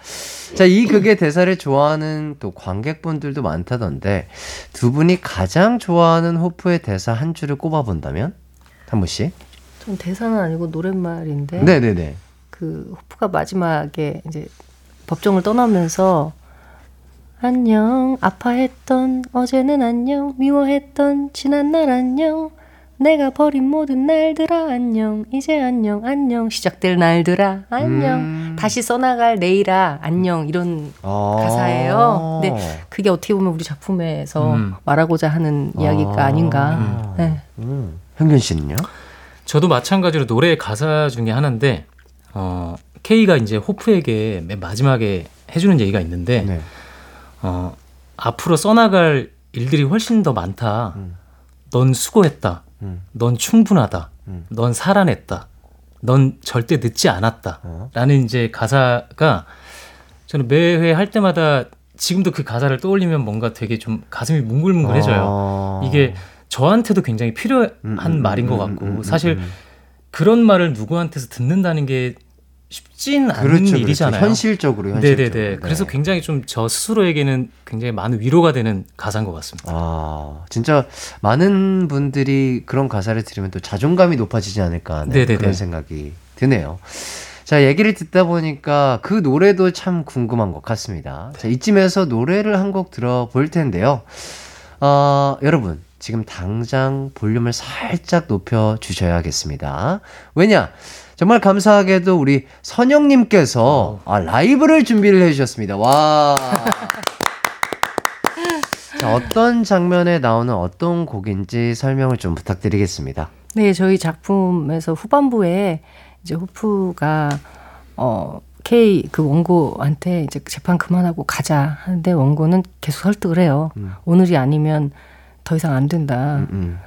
자, 이 극의 대사를 좋아하는 또 관객분들도 많다던데 두 분이 가장 좋아하는 호프의 대사 한 줄을 꼽아본다면? 한무 씨? 좀 대사는 아니고 노랫말인데 네네네. 그 호프가 마지막에 이제 법정을 떠나면서 안녕 아파했던 어제는 안녕 미워했던 지난 날 안녕 내가 버린 모든 날들아 안녕 이제 안녕 안녕 시작될 날들아 안녕 음. 다시 써나갈 내일아 안녕 이런 아. 가사예요. 네. 그게 어떻게 보면 우리 작품에서 음. 말하고자 하는 이야기가 아. 아닌가 네. 음. 현균 씨는요? 저도 마찬가지로 노래 가사 중에 하나인데 어, K가 이제 호프에게 맨 마지막에 해주는 얘기가 있는데 네. 어, 앞으로 써나갈 일들이 훨씬 더 많다. 음. 넌 수고했다. 음. 넌 충분하다. 음. 넌 살아냈다. 넌 절대 늦지 않았다. 어. 라는 이제 가사가 저는 매회 할 때마다 지금도 그 가사를 떠올리면 뭔가 되게 좀 가슴이 뭉글뭉글해져요. 아. 이게 저한테도 굉장히 필요한 음, 음, 말인 것 음, 같고 사실 음. 그런 말을 누구한테서 듣는다는 게 쉽진 않은 그렇죠, 일이잖아요. 그렇죠. 현실적으로, 현실적으로. 네네네. 그래서 네. 굉장히 좀 저 스스로에게는 굉장히 많은 위로가 되는 가사인 것 같습니다. 아, 진짜 많은 분들이 그런 가사를 들으면 또 자존감이 높아지지 않을까 하는 네네네. 그런 생각이 드네요. 자, 얘기를 듣다 보니까 그 노래도 참 궁금한 것 같습니다. 자, 이쯤에서 노래를 한 곡 들어볼 텐데요. 어, 여러분, 지금 당장 볼륨을 살짝 높여 주셔야겠습니다. 왜냐? 정말 감사하게도 우리 선영님께서 아, 라이브를 준비를 해주셨습니다. 와. 자, 어떤 장면에 나오는 어떤 곡인지 설명을 좀 부탁드리겠습니다. 네, 저희 작품에서 후반부에 이제 호프가 어 K 그 원고한테 이제 재판 그만하고 가자 하는데 원고는 계속 설득을 해요. 음. 오늘이 아니면 더 이상 안 된다. 음,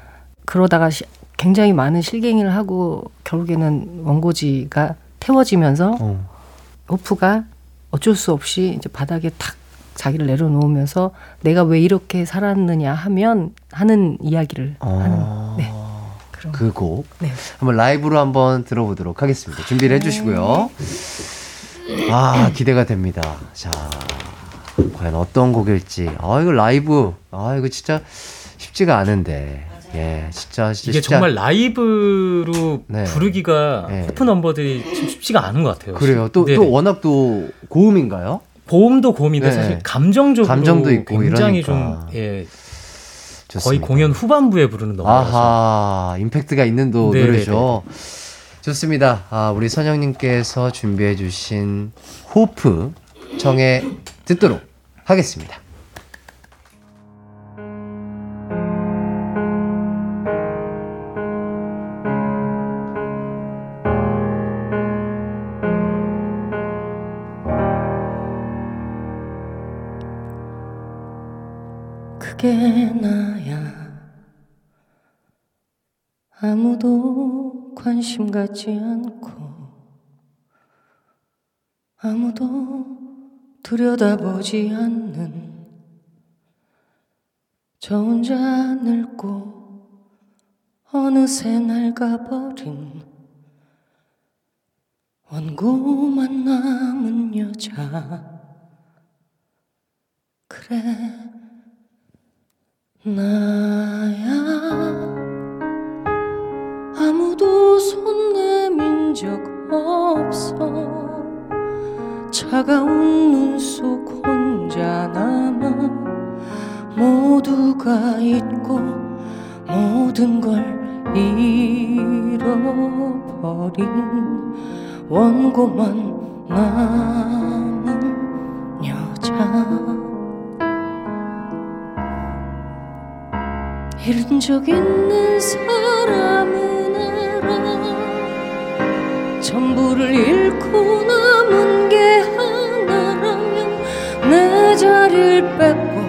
그러다가 시- 굉장히 많은 실갱이를 하고 결국에는 원고지가 태워지면서 어. 호프가 어쩔 수 없이 이제 바닥에 탁 자기를 내려놓으면서 내가 왜 이렇게 살았느냐 하면 하는 이야기를 하는 어. 네. 그런 그 곡. 네. 한번 라이브로 한번 들어보도록 하겠습니다. 준비를 해주시고요. 아, 기대가 됩니다. 자, 과연 어떤 곡일지. 아, 이거 라이브. 아, 이거 진짜 쉽지가 않은데. 예, 진짜, 진짜. 이게 정말 않- 라이브로 네. 부르기가 네. 호프 넘버들이 참 쉽지가 않은 것 같아요. 그래요. 또, 네네. 또 워낙 또 고음인가요? 고음도 고음인데 네. 사실 감정적으로 감정도 있고 굉장히 이러니까. 좀 예, 좋습니다. 거의 공연 후반부에 부르는 넘버라서 아하, 임팩트가 있는 또 네네네. 노래죠. 좋습니다. 아, 우리 선영님께서 준비해주신 호프 청해 듣도록 하겠습니다. 관심 갖지 않고 아무도 들여다보지 않는 저 혼자 늙고 어느새 낡아버린 원고만 남은 여자. 그래 나야 아무도 손 내민 적 없어. 차가운 눈 속 혼자 남아 모두가 잊고 모든 걸 잃어버린 원고만 남은 여자. 잃은 적 있는 사람 전부를 잃고 남은 게 하나라면 내 자리를 뺏고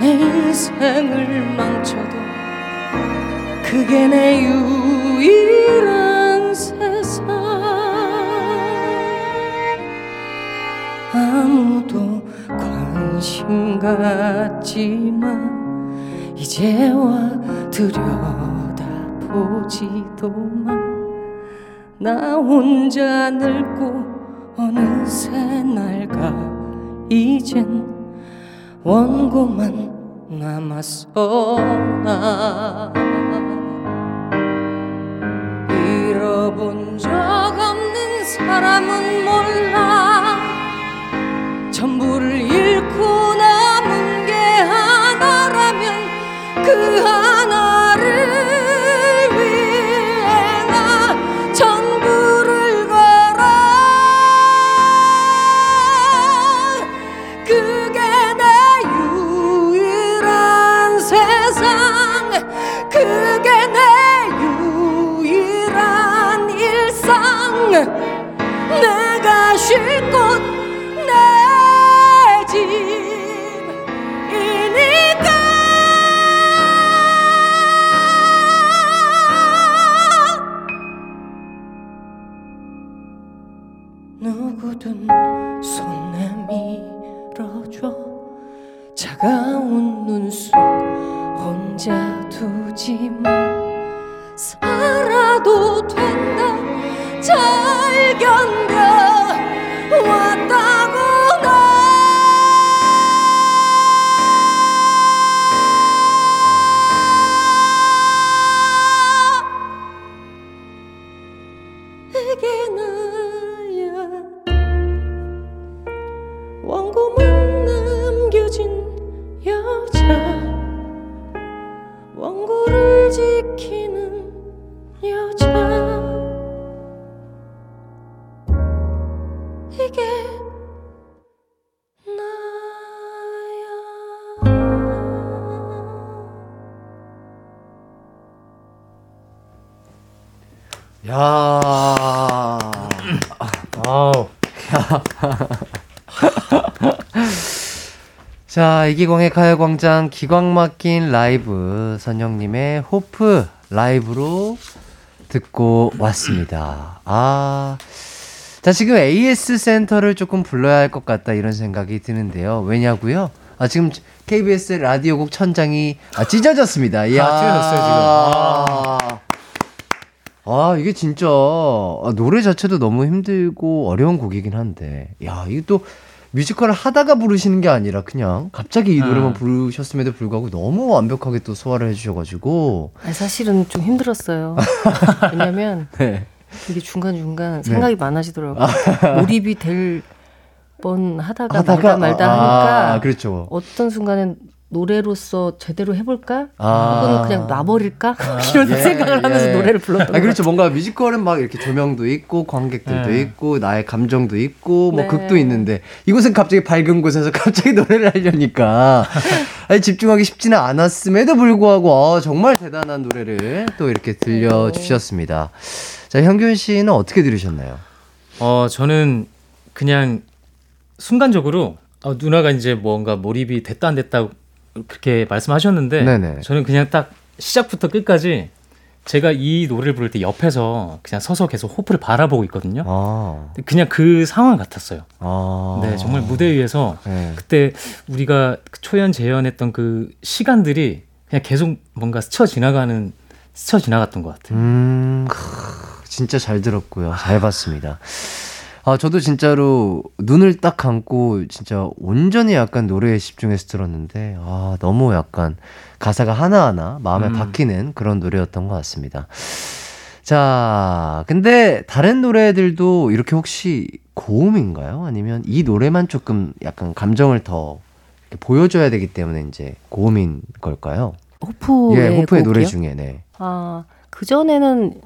내 인생을 망쳐도 그게 내 유일한 세상 아무도 관심 갖지만 이제와 들여다보지도 마. 나 혼자 늙고 어느새 낡아 이젠 원고만 남았어 나. 잃어본 적 없는 사람은 몰라. 전부를 자, 이기광의 가요광장 기광 막힌 라이브 선영님의 호프 라이브로 듣고 왔습니다. 아. 자, 지금 AS 센터를 조금 불러야 할 것 같다 이런 생각이 드는데요. 왜냐고요? 아, 지금 KBS 라디오국 천장이 아, 찢어졌습니다. 이야. 찢어졌어요, 지금. 아, 이게 진짜 아, 노래 자체도 너무 힘들고 어려운 곡이긴 한데. 야, 이게 또 뮤지컬을 하다가 부르시는 게 아니라 그냥 갑자기 이 노래만 음. 부르셨음에도 불구하고 너무 완벽하게 또 소화를 해주셔가지고. 아니, 사실은 좀 힘들었어요. (laughs) 왜냐면 네. 이게 중간 중간 생각이 많아지더라고요. 몰입이 될 뻔 하다가, 말다 말다 하니까 아, 그렇죠. 어떤 순간엔 노래로서 제대로 해볼까? 아. 혹은 그냥 놔버릴까? (laughs) 이런 예, 생각을 하면서 예. 노래를 불렀던 아, 그렇죠. 뭔가 뮤지컬은 막 이렇게 조명도 있고, 관객들도 네. 있고, 나의 감정도 있고, 뭐 네. 극도 있는데, 이곳은 갑자기 밝은 곳에서 (laughs) 갑자기 노래를 하려니까, (laughs) 아니, 집중하기 쉽지는 않았음에도 불구하고, 어, 정말 대단한 노래를 또 이렇게 들려주셨습니다. 자, 현균 씨는 어떻게 들으셨나요? 어, 저는 그냥 순간적으로 어, 누나가 이제 뭔가 몰입이 됐다 안 됐다를 그렇게 말씀하셨는데 네네. 저는 그냥 딱 시작부터 끝까지 제가 이 노래를 부를 때 옆에서 그냥 서서 계속 호프를 바라보고 있거든요. 아, 그냥 그 상황 같았어요. 아. 네, 정말 무대 위에서 네. 그때 우리가 초연 재연했던 그 시간들이 그냥 계속 뭔가 스쳐 지나가는 스쳐 지나갔던 것 같아요. 음, 크, 진짜 잘 들었고요. 잘 봤습니다. 아, 저도 진짜로 눈을 딱 감고 진짜 온전히 약간 노래에 집중해서 들었는데, 아, 너무 약간 가사가 하나하나 마음에 음. 박히는 그런 노래였던 것 같습니다. 자, 근데 다른 노래들도 이렇게 혹시 고음인가요? 아니면 이 노래만 조금 약간 감정을 더 이렇게 보여줘야 되기 때문에 이제 고음인 걸까요? 호프의, 예, 호프의 노래 곡이요? 중에, 네. 아, 그전에는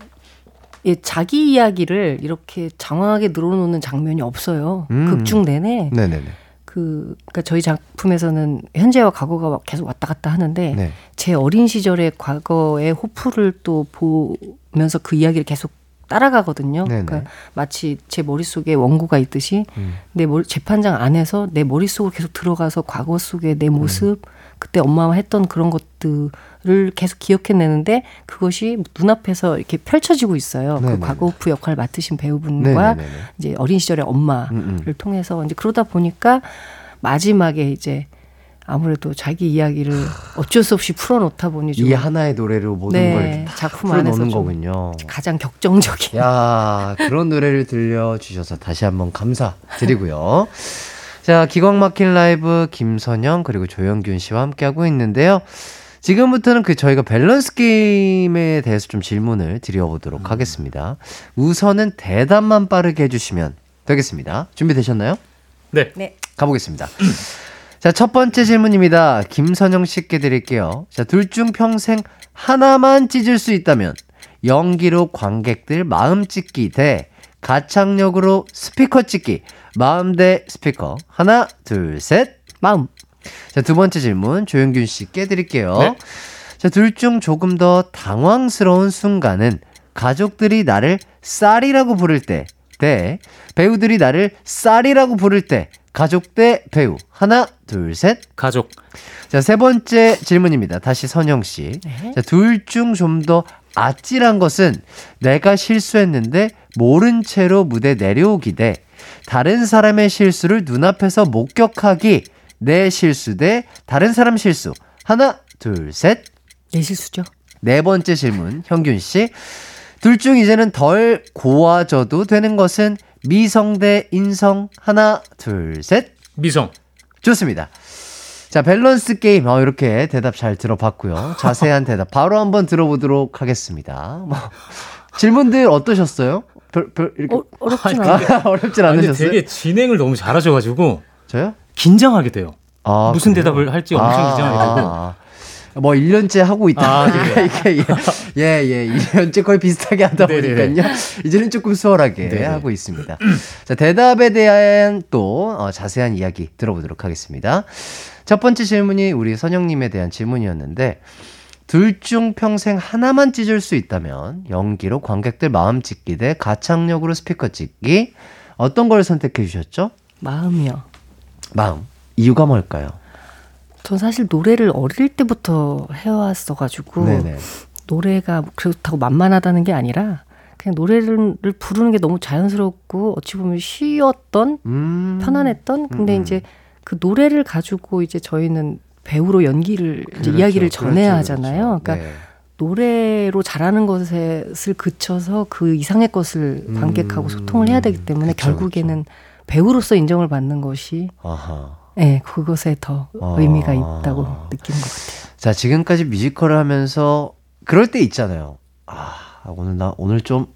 예, 자기 이야기를 이렇게 장황하게 늘어놓는 장면이 없어요. 음. 극중 내내 네네네. 그 그러니까 저희 작품에서는 현재와 과거가 막 계속 왔다 갔다 하는데 네. 제 어린 시절의 과거의 호프를 또 보면서 그 이야기를 계속 따라가거든요. 네네. 그러니까 마치 제 머릿속에 원고가 있듯이 음. 내 머리, 재판장 안에서 내 머릿속으로 계속 들어가서 과거 속의 내 모습, 그때 엄마와 했던 그런 것들 을 계속 기억해내는데 그것이 눈앞에서 이렇게 펼쳐지고 있어요. 네네네. 그 과거 호프 역할을 맡으신 배우분과 네네네. 이제 어린 시절의 엄마를 음, 음. 통해서 이제 그러다 보니까 마지막에 이제 아무래도 자기 이야기를 어쩔 수 없이 풀어놓다 보니 좀이 하나의 노래로 모든 네, 걸다 작품 안에서 좀 거군요. 가장 격정적인 야 그런 노래를 들려주셔서 다시 한번 감사드리고요. 자 기광 막힌 라이브 김선영 그리고 조영균 씨와 함께하고 있는데요. 지금부터는 그 저희가 밸런스 게임에 대해서 좀 질문을 드려보도록 하겠습니다. 우선은 대답만 빠르게 해주시면 되겠습니다. 준비되셨나요? 네. 네. 가보겠습니다. 자, 첫 번째 질문입니다. 김선영 씨께 드릴게요. 자, 둘 중 평생 하나만 찢을 수 있다면 연기로 관객들 마음 찢기 대 가창력으로 스피커 찢기. 마음 대 스피커. 하나, 둘, 셋. 마음 자, 두 번째 질문 조영균 씨께 드릴게요. 네. 자, 둘 중 조금 더 당황스러운 순간은 가족들이 나를 쌀이라고 부를 때, 대 배우들이 나를 쌀이라고 부를 때, 가족 대 배우. 하나, 둘, 셋. 가족. 자, 세 번째 질문입니다. 다시 선영 씨. 네. 자, 둘 중 좀 더 아찔한 것은 내가 실수했는데 모른 채로 무대 내려오기 대 다른 사람의 실수를 눈앞에서 목격하기 내 실수 대 다른 사람 실수. 하나, 둘, 셋. 내 실수죠. 네 번째 질문, 현균 씨. 둘 중 이제는 덜 고와져도 되는 것은 미성 대 인성. 하나, 둘, 셋. 미성. 좋습니다. 자, 밸런스 게임. 어, 이렇게 대답 잘 들어봤고요. 자세한 대답 바로 한번 들어보도록 하겠습니다. 뭐, 질문들 어떠셨어요? 별, 별, 이렇게. 어, 않아요. 아, 않으셨어요? 되게 진행을 너무 잘하셔가지고 저요? 긴장하게 돼요. 아, 무슨 그래요? 대답을 할지 엄청 긴장하게 되고. 아, 뭐 1년째 하고 있다 아, (laughs) 보니까 이게 예, 예, 예, 1년째 거의 비슷하게 하다 네네네. 보니까요. 이제는 조금 수월하게 네네. 하고 있습니다. 자, 대답에 대한 또 어, 자세한 이야기 들어보도록 하겠습니다. 첫 번째 질문이 우리 선영님에 대한 질문이었는데 둘 중 평생 하나만 찢을 수 있다면 연기로 관객들 마음 찢기 대 가창력으로 스피커 찢기 어떤 걸 선택해 주셨죠? 마음이요. 마음 이유가 뭘까요? 전 사실 노래를 어릴 때부터 해왔어가지고 네네. 노래가 그렇다고 만만하다는 게 아니라 그냥 노래를 부르는 게 너무 자연스럽고 어찌 보면 쉬웠던 음. 편안했던 근데 음. 이제 그 노래를 가지고 이제 저희는 배우로 연기를 그렇죠, 이야기를 전해야 그렇죠, 하잖아요. 그렇죠. 그러니까 네. 노래로 잘하는 것을 그쳐서 그 이상의 것을 음, 관객하고 소통을 해야 되기 때문에 그쵸, 결국에는 배우로서 인정을 받는 것이 아하. 네, 그것에 더 아. 의미가 있다고 느끼는 것 같아요. 자, 지금까지 뮤지컬을 하면서 그럴 때 있잖아요. 아, 오늘 나 오늘 좀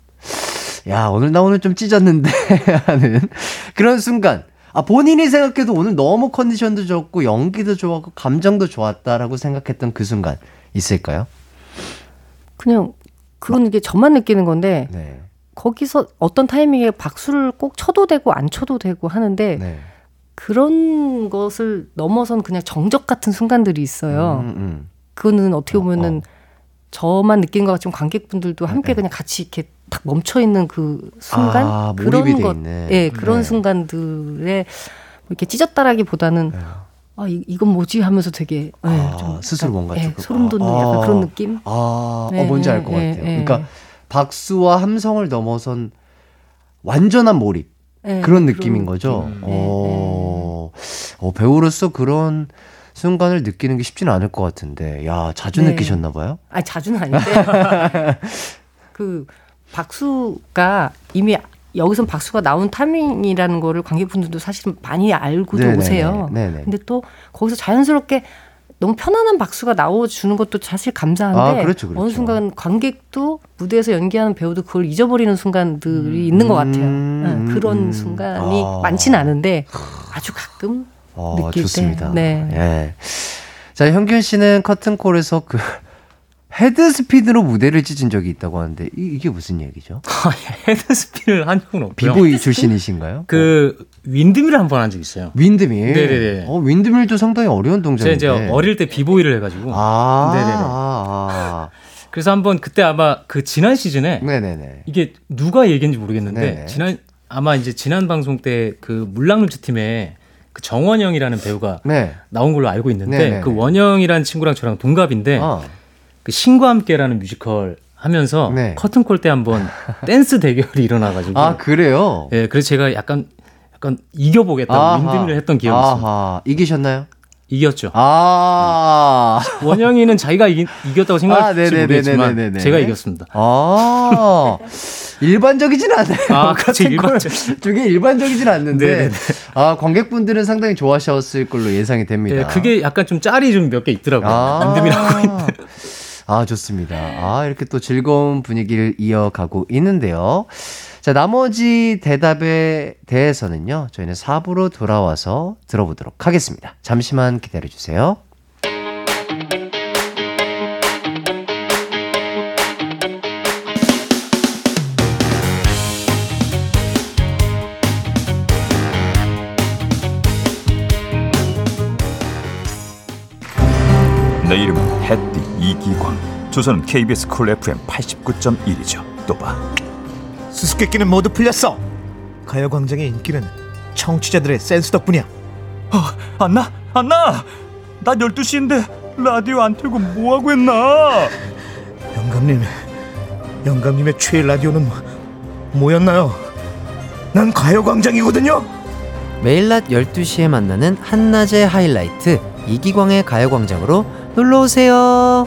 야, 오늘 나 오늘 좀 찢었는데 (laughs) 하는 그런 순간. 아, 본인이 생각해도 오늘 너무 컨디션도 좋고 연기도 좋았고 감정도 좋았다라고 생각했던 그 순간 있을까요? 그냥 그건 이게 저만 느끼는 건데 네. 거기서 어떤 타이밍에 박수를 꼭 쳐도 되고 안 쳐도 되고 하는데 네. 그런 것을 넘어선 그냥 정적 같은 순간들이 있어요. 음, 음. 그거는 어떻게 보면은 어, 어. 저만 느끼는 것 같지만 관객분들도 함께 네. 그냥 같이 이렇게 딱 멈춰 있는 그 순간 아, 그런 것. 예, 그런 네. 순간들에 뭐 이렇게 찢었다라기보다는 네. 아, 이, 이건 뭐지 하면서 되게 네, 아, 좀 스스로 약간, 뭔가 예, 소름 돋는 아, 약간 아. 그런 느낌? 아, 네, 어, 뭔지 알것 네, 같아요. 네, 그러니까 박수와 함성을 넘어선 완전한 몰입. 네, 그런 느낌인 거죠. 느낌. 네, 어, 어, 배우로서 그런 순간을 느끼는 게 쉽지는 않을 것 같은데, 야, 자주 네. 느끼셨나 봐요? 아 자주는 (laughs) 아닌데 그 박수가 이미 여기선 박수가 나온 타밍이라는 거를 관객분들도 사실 많이 알고도 네네네. 오세요. 네네. 근데 또 거기서 자연스럽게 너무 편안한 박수가 나와주는 것도 사실 감사한데 아, 그렇죠, 그렇죠. 어느 순간 관객도 무대에서 연기하는 배우도 그걸 잊어버리는 순간들이 있는 것 같아요. 음, 응, 그런 음. 순간이 아. 많지는 않은데 아주 가끔 어, 느낄 좋습니다. 때. 네. 예. 자, 형균 씨는 커튼콜에서 그 head spin으로 무대를 찢은 적이 있다고 하는데 이, 게 무슨 얘기죠? (laughs) head spin을 한 적은 없고요. 비보이 출신이신가요? 그 windmill을 한 번 한 적 있어요. windmill. 네네네. 어, windmill도 상당히 어려운 제가 동작인데. 이제 어릴 때 비보이를 해가지고 아, 네네네. 아, 그래서 한번 그때 아마 그 지난 시즌에 아. 네네네. 이게 누가 얘기했는지 모르겠는데 네네. 지난 아마 이제 지난 방송 때 그 물랑루즈 팀에 그 정원영이라는 배우가 네. 나온 걸로 알고 있는데 네네네. 그 원영이라는 친구랑 저랑 동갑인데 아, 그 신과 함께라는 뮤지컬 하면서 네. 커튼콜 때 한번 (laughs) 댄스 대결이 일어나가지고 아 그래요? 예 그래서 제가 약간 약간 이겨보겠다고 아하. windmill을 했던 기억이 있습니다. 이기셨나요? 이겼죠. 아. 원영이는 자기가 이기, 이겼다고 생각할지 아. 모르겠지만 제가 이겼습니다. 아. 일반적이진 않아요. 아, 커튼콜 일반적. 중에 일반적이진 않는데. 네네네. 아, 관객분들은 상당히 좋아하셨을 걸로 예상이 됩니다. 예, 그게 약간 좀 짤이 좀 몇 개 있더라고요. 아. 윈드밀하고 있는. 아, 좋습니다. 아, 이렇게 또 즐거운 분위기를 이어가고 있는데요. 자, 나머지 대답에 대해서는요, 저희는 4부로 돌아와서 들어보도록 하겠습니다. 잠시만 기다려주세요. 내 이름은 햇띠 이기광 조선은 KBS 쿨 FM 89.1이죠 또 봐 수수께끼는 모두 풀렸어. 가요광장의 인기는 청취자들의 센스 덕분이야. 안나? 안나? 나 12시인데 라디오 안 틀고 뭐하고 했나? 영감님, 영감님의 최애 라디오는 뭐였나요? 난 가요광장이거든요. 매일 낮 12시에 만나는 한낮의 하이라이트, 이기광의 가요광장으로 놀러오세요.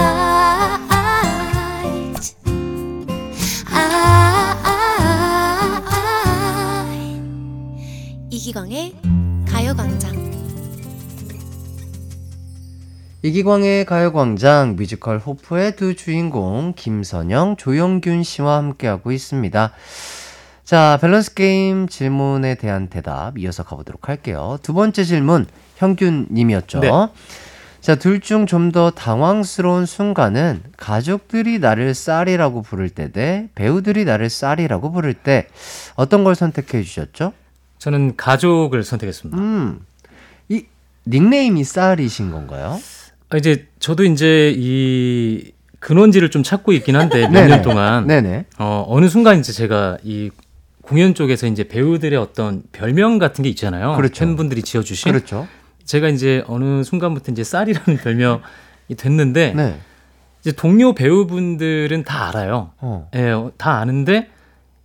이기광의 가요광장 이기광의 가요광장 뮤지컬 호프의 두 주인공 김선영, 조영균 씨와 함께하고 있습니다. 자, 밸런스 게임 질문에 대한 대답 이어서 가보도록 할게요. 두 번째 질문, 형균 님이었죠. 네. 자, 둘 중 좀 더 당황스러운 순간은 가족들이 나를 쌀이라고 부를 때 대 배우들이 나를 쌀이라고 부를 때 어떤 걸 선택해 주셨죠? 저는 가족을 선택했습니다. 음, 이 닉네임이 쌀이신 건가요? 아, 이제 저도 이제 이 근원지를 좀 찾고 있긴 한데 (laughs) 몇. 년 동안 네네. 어, 어느 순간 이제 제가 이 공연 쪽에서 이제 배우들의 어떤 별명 같은 게 있잖아요. 그렇죠. 팬분들이 지어주신. 그렇죠. 제가 이제 어느 순간부터 이제 쌀이라는 (laughs) 별명이 됐는데 네. 이제 동료 배우분들은 다 알아요. 어. 예, 어, 다 아는데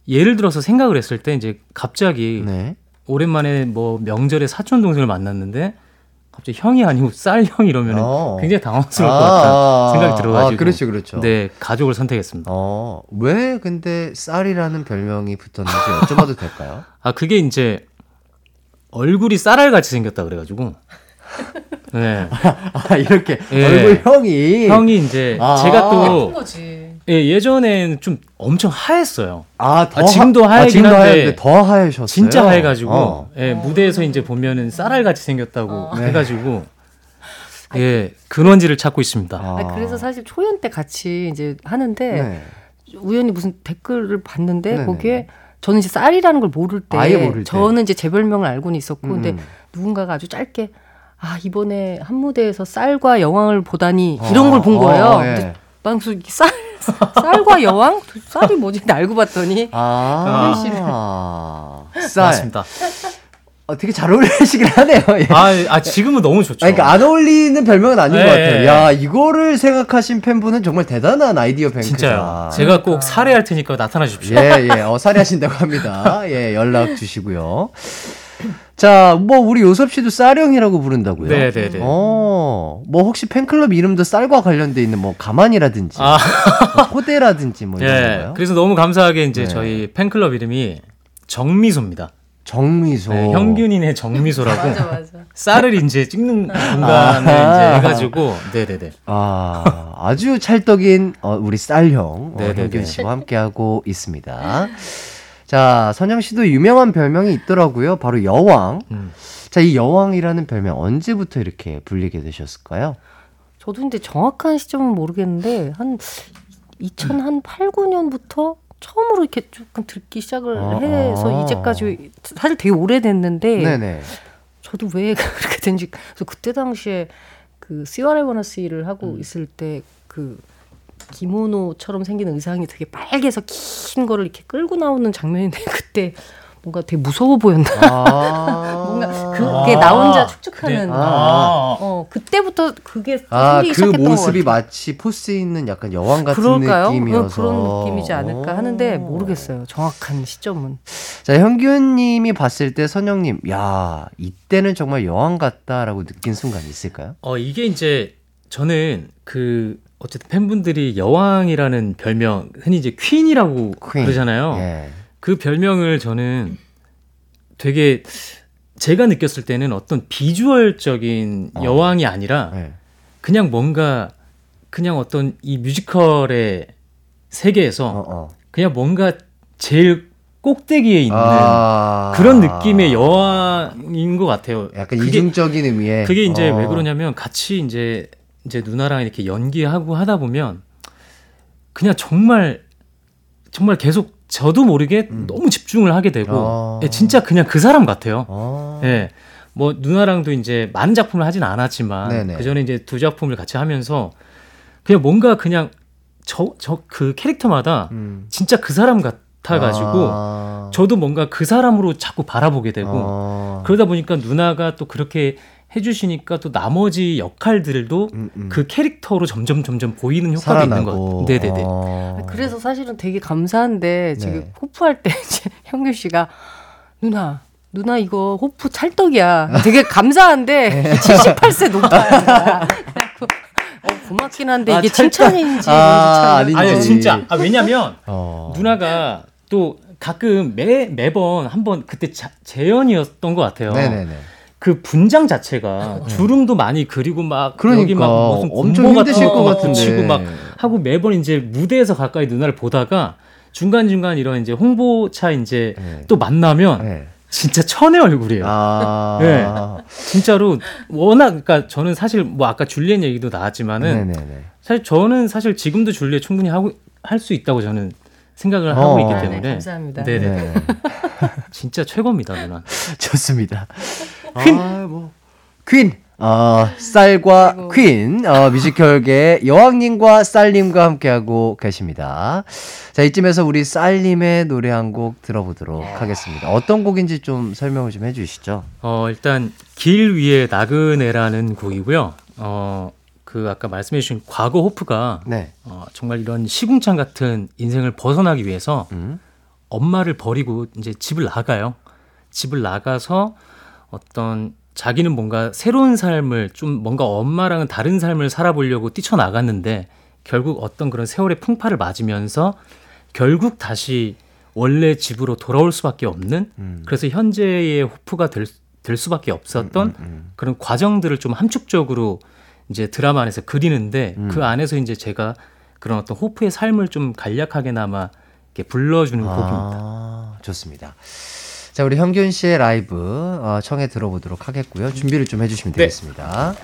예를 들어서 생각을 했을 때 이제 갑자기 네. 오랜만에 뭐 명절에 사촌 동생을 만났는데 갑자기 형이 아니고 쌀형 이러면 어. 굉장히 당황스러울 아, 것 같다는 아, 생각이 들어가지고 아, 그렇죠, 그렇죠. 네 가족을 선택했습니다. 어, 왜 근데 쌀이라는 별명이 붙었는지 여쭤봐도 될까요? (laughs) 아 그게 이제 얼굴이 쌀알 같이 생겼다 그래가지고 네 (laughs) 아, 이렇게 예. 얼굴 형이 형이 이제 아. 제가 또 거지. 예, 예전에는 좀 엄청 하했어요. 아, 더 아, 지금도 하- 하얘긴 지금도 한데 더 하얘셨어요. 진짜 하해가지고 어. 예, 무대에서 이제 보면은 쌀알 같이 생겼다고 해가지고 (laughs) 예, 근원지를 찾고 있습니다. 아. 아니, 그래서 사실 초연 때 같이 이제 하는데 네. 우연히 무슨 댓글을 봤는데 네네네. 거기에 저는 이제 쌀이라는 걸 모를 때 아예 모를 때. 저는 이제 제 별명을 알고는 있었고 근데 음. 누군가가 아주 짧게 아 이번에 한 무대에서 쌀과 여왕을 보다니 이런 걸본 어, 거예요. 어, 예. 근데 난 그래서 이게 쌀 쌀과 여왕 쌀이 뭐지? (laughs) 알고 봤더니 아, 쌀. 맞습니다. 어, 되게 잘 어울리시긴 하네요. 예. 아, 아 지금은 너무 좋죠. 아니, 그러니까 안 어울리는 별명은 아닌 네. 것 같아요. 야, 이거를 생각하신 팬분은 정말 대단한 아이디어 뱅크다. 진짜요. 제가 꼭 살해할 테니까 나타나 주십시오. 예, 예. 어, 살해하신다고 합니다. 예, 연락 주시고요. 자, 뭐, 우리 요섭 씨도 쌀형이라고 부른다고요? 네 네 네. 어, 뭐, 혹시 팬클럽 이름도 쌀과 관련돼 있는 뭐, 가만이라든지, 아, 뭐 호대라든지 뭐, 이런 예. 건가요? 그래서 너무 감사하게 이제 네. 저희 팬클럽 이름이 정미소입니다. 정미소. 네, 형균이네 정미소라고 (laughs) 맞아 맞아. 쌀을 이제 찍는 공간을 아. 이제 해가지고, 네네네. 아, 아주 찰떡인 어, 우리 쌀형 어, 네네네. 형균 씨와 함께하고 있습니다. 자, 선영 씨도 유명한 별명이 있더라고요. 바로 여왕. 음. 자, 이 여왕이라는 별명 언제부터 이렇게 불리게 되셨을까요? 저도 근데 정확한 시점은 모르겠는데 한 2008, 9년부터 처음으로 이렇게 조금 듣기 시작을 아, 해서 아. 이제까지 사실 되게 오래됐는데 네네. 저도 왜 (laughs) 그렇게 된지 그래서 그때 당시에 그 씨와레 버너스를 하고 음. 있을 때그 기모노처럼 생긴 의상이 되게 빨개서 긴 거를 이렇게 끌고 나오는 장면인데 (laughs) 그때 뭔가 되게 무서워 보였나 아. (laughs) 뭔가 그게 나 혼자 축축하는. 아. 어 그때부터 그게 아, 생기기 그 시작했던 것 모습이 같아요. 마치 포스 있는 약간 여왕 같은 그럴까요? 느낌이어서. 어, 그런 느낌이지 않을까 하는데 오. 모르겠어요. 정확한 시점은. 자, 현균님이 봤을 때 선영님, 야, 이때는 정말 여왕 같다라고 느낀 순간 있을까요? 어, 이게 이제 저는 그 어쨌든 팬분들이 여왕이라는 별명 흔히 이제 퀸이라고 퀸. 그러잖아요. 예. 그 별명을 저는 되게 제가 느꼈을 때는 어떤 비주얼적인 어. 여왕이 아니라 예. 그냥 뭔가 그냥 어떤 이 뮤지컬의 세계에서 어, 어. 그냥 뭔가 제일 꼭대기에 있는 아. 그런 느낌의 여왕인 것 같아요. 약간 그게- 이중적인 의미의. 그게 이제 어. 왜 그러냐면 같이 이제 이제 누나랑 이렇게 연기하고 하다 보면 그냥 정말 정말 계속 저도 모르게 너무 집중을 하게 되고 음. 어. 예, 진짜 그냥 그 사람 같아요. 어. 예. 뭐 누나랑도 이제 많은 작품을 하진 않았지만. 그 전에 이제 두 작품을 같이 하면서 그냥 뭔가 그냥 저 저 그 캐릭터마다 음. 진짜 그 사람 같아 가지고 아. 저도 뭔가 그 사람으로 자꾸 바라보게 되고 어. 그러다 보니까 누나가 또 그렇게 해주시니까 또 나머지 역할들도 음, 음. 그 캐릭터로 점점 점점 보이는 효과가 있는 것 살아나고. 같아요. 네네네. 어. 그래서 사실은 되게 감사한데 지금 네. 호프할 때 (laughs) 이제 형규 씨가 누나 누나 이거 호프 찰떡이야. 되게 감사한데 (laughs) 78세 높아요. (laughs) 어, 고맙긴 한데 아, 이게 찰떡. 칭찬인지 아, 아닌지. 아니 진짜 아, 왜냐면 어. 누나가 또 가끔 매 매번 한번 그때 자, 재연이었던 것 같아요. 네네네. 그 분장 자체가 주름도 많이 그리고 막 그러니까 여기 막 무슨 엄청 힘드실 거것막 같은데. 붙이고 막 하고 매번 이제 무대에서 가까이 누나를 보다가 중간 중간 이런 이제 홍보차 이제 네. 또 만나면 네. 진짜 천의 얼굴이에요. 아. 네. 진짜로 워낙 그러니까 저는 사실 뭐 아까 줄리엣 얘기도 나왔지만은 네네네. 사실 저는 사실 지금도 줄리엣 충분히 하고 할 수 있다고 저는 생각을 하고 어. 있기 아, 네, 때문에 감사합니다. 네네 네. (laughs) 진짜 최고입니다 누나. (laughs) 좋습니다. 아, 뭐. 퀸. 어, 쌀과 아이고. 퀸, 어, 뮤지컬계 여왕님과 쌀님과 함께하고 계십니다. 자, 이쯤에서 우리 쌀님의 노래 한 곡 들어보도록 하겠습니다. 어떤 곡인지 좀 설명을 좀 해주시죠. 어, 일단 길 위에 나그네라는 곡이고요. 어, 그 아까 말씀해 주신 과거 호프가 네. 어, 정말 이런 시궁창 같은 인생을 벗어나기 위해서 음. 엄마를 버리고 이제 집을 나가요. 집을 나가서 어떤 자기는 뭔가 새로운 삶을 좀 뭔가 엄마랑은 다른 삶을 살아보려고 뛰쳐나갔는데 결국 어떤 그런 세월의 풍파를 맞으면서 결국 다시 원래 집으로 돌아올 수밖에 없는 음. 그래서 현재의 호프가 될, 될 수밖에 없었던 음. 그런 과정들을 좀 함축적으로 이제 드라마 안에서 그리는데 음. 그 안에서 이제 제가 그런 어떤 호프의 삶을 좀 간략하게나마 이렇게 불러주는 곡입니다. 아, 좋습니다. 자, 우리 현균 씨의 라이브 어, 청해 들어보도록 하겠고요. 준비를 좀 해주시면 네. 되겠습니다.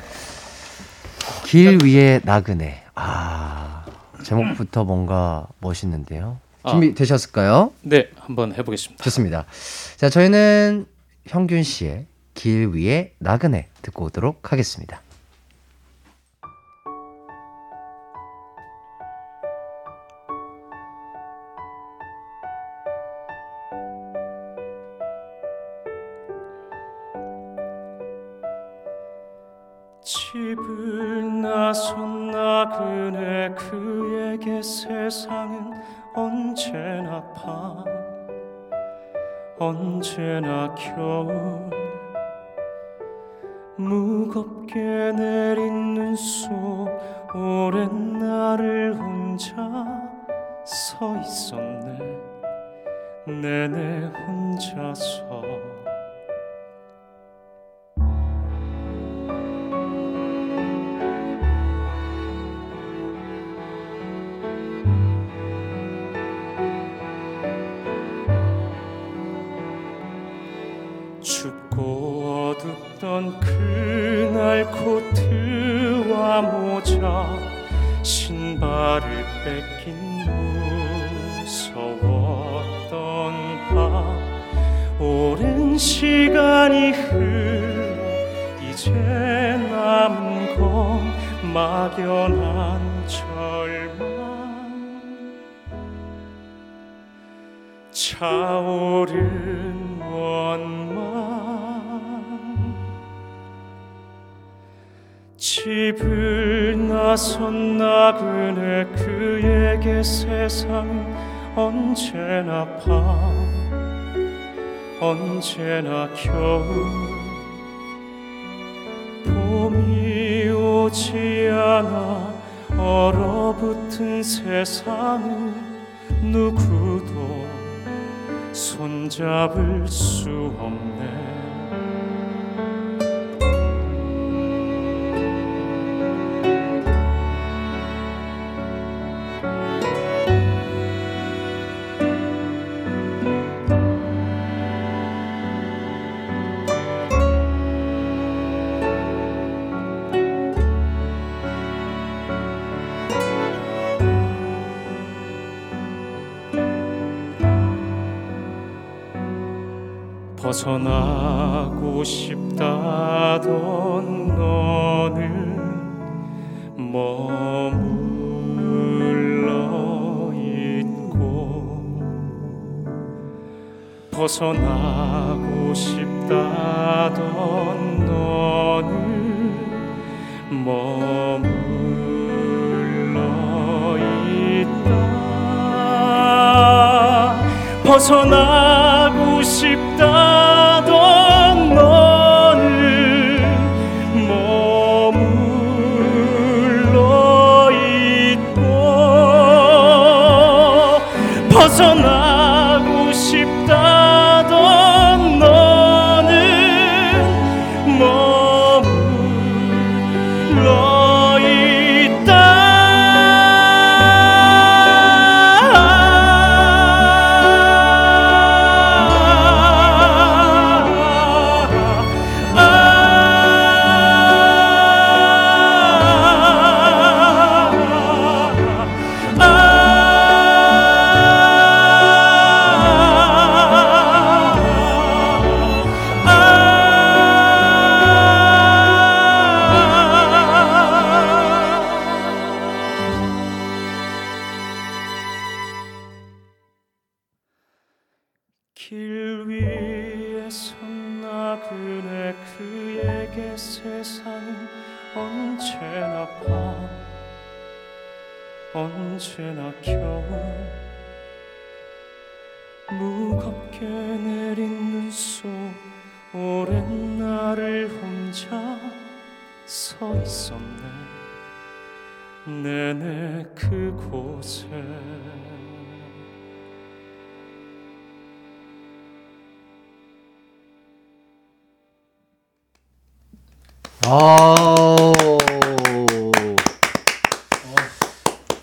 길 위에 나그네. 아, 제목부터 뭔가 멋있는데요. 준비 되셨을까요? 네, 한번 해보겠습니다. 좋습니다. 자, 저희는 형균 씨의 길 위에 나그네 듣고 오도록 하겠습니다. 집을 나선 나그네 그에게 세상은 언제나 밤 언제나 겨울. 무겁게 내린 눈속 잡을 수 벗어나고 싶다던 너는 머물러 있고 벗어나고 싶다던 너는 머물러 있다. 벗어나고 싶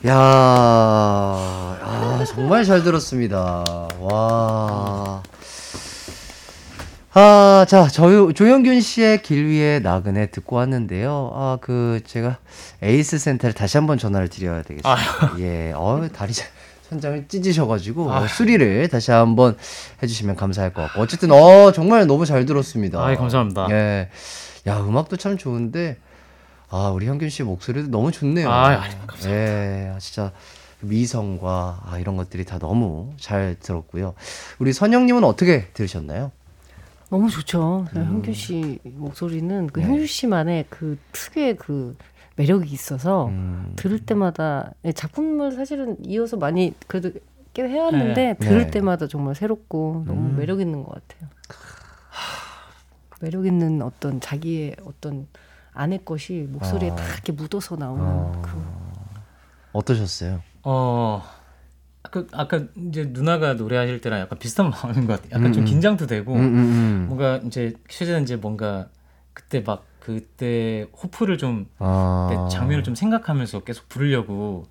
야, 아, 정말 잘 들었습니다. 와. 아, 자, 저, 조영균 씨의 길 위에 나그네 듣고 왔는데요. 아, 그, 제가 에이스 센터를 다시 한번 전화를 드려야 되겠습니다. 예, 어 다리 자- 선장을 찢으셔가지고, 어, 수리를 다시 한번 해주시면 감사할 것 같고. 어쨌든, 어, 정말 너무 잘 들었습니다. 아이, 감사합니다. 예. 야, 음악도 참 좋은데, 아, 우리 현균 씨 목소리도 너무 좋네요. 아이, 감사합니다. 예, 아, 진짜 미성과 아, 이런 것들이 다 너무 잘 들었고요. 우리 선영님은 어떻게 들으셨나요? 너무 좋죠. 현규 씨 목소리는 그 네. 현규 씨만의 그 특유의 그 매력이 있어서 음. 들을 때마다 예, 작품을 사실은 이어서 많이 그래도 꽤 해왔는데 네. 들을 네. 때마다 정말 새롭고 너무 음. 매력 있는 것 같아요. 매력 있는 어떤 자기의 어떤 안의 것이 목소리에 아. 다 이렇게 묻어서 나오는 아. 그 어떠셨어요? 어, 아까, 아까 이제 누나가 노래하실 때랑 약간 비슷한 (laughs) 마음인 것 같아요. 약간 음, 좀 음. 긴장도 되고, 음, 음, 음. 뭔가 이제 실제는 이제 뭔가 그때 막 그때 호프를 좀 아. 장면을 좀 생각하면서 계속 부르려고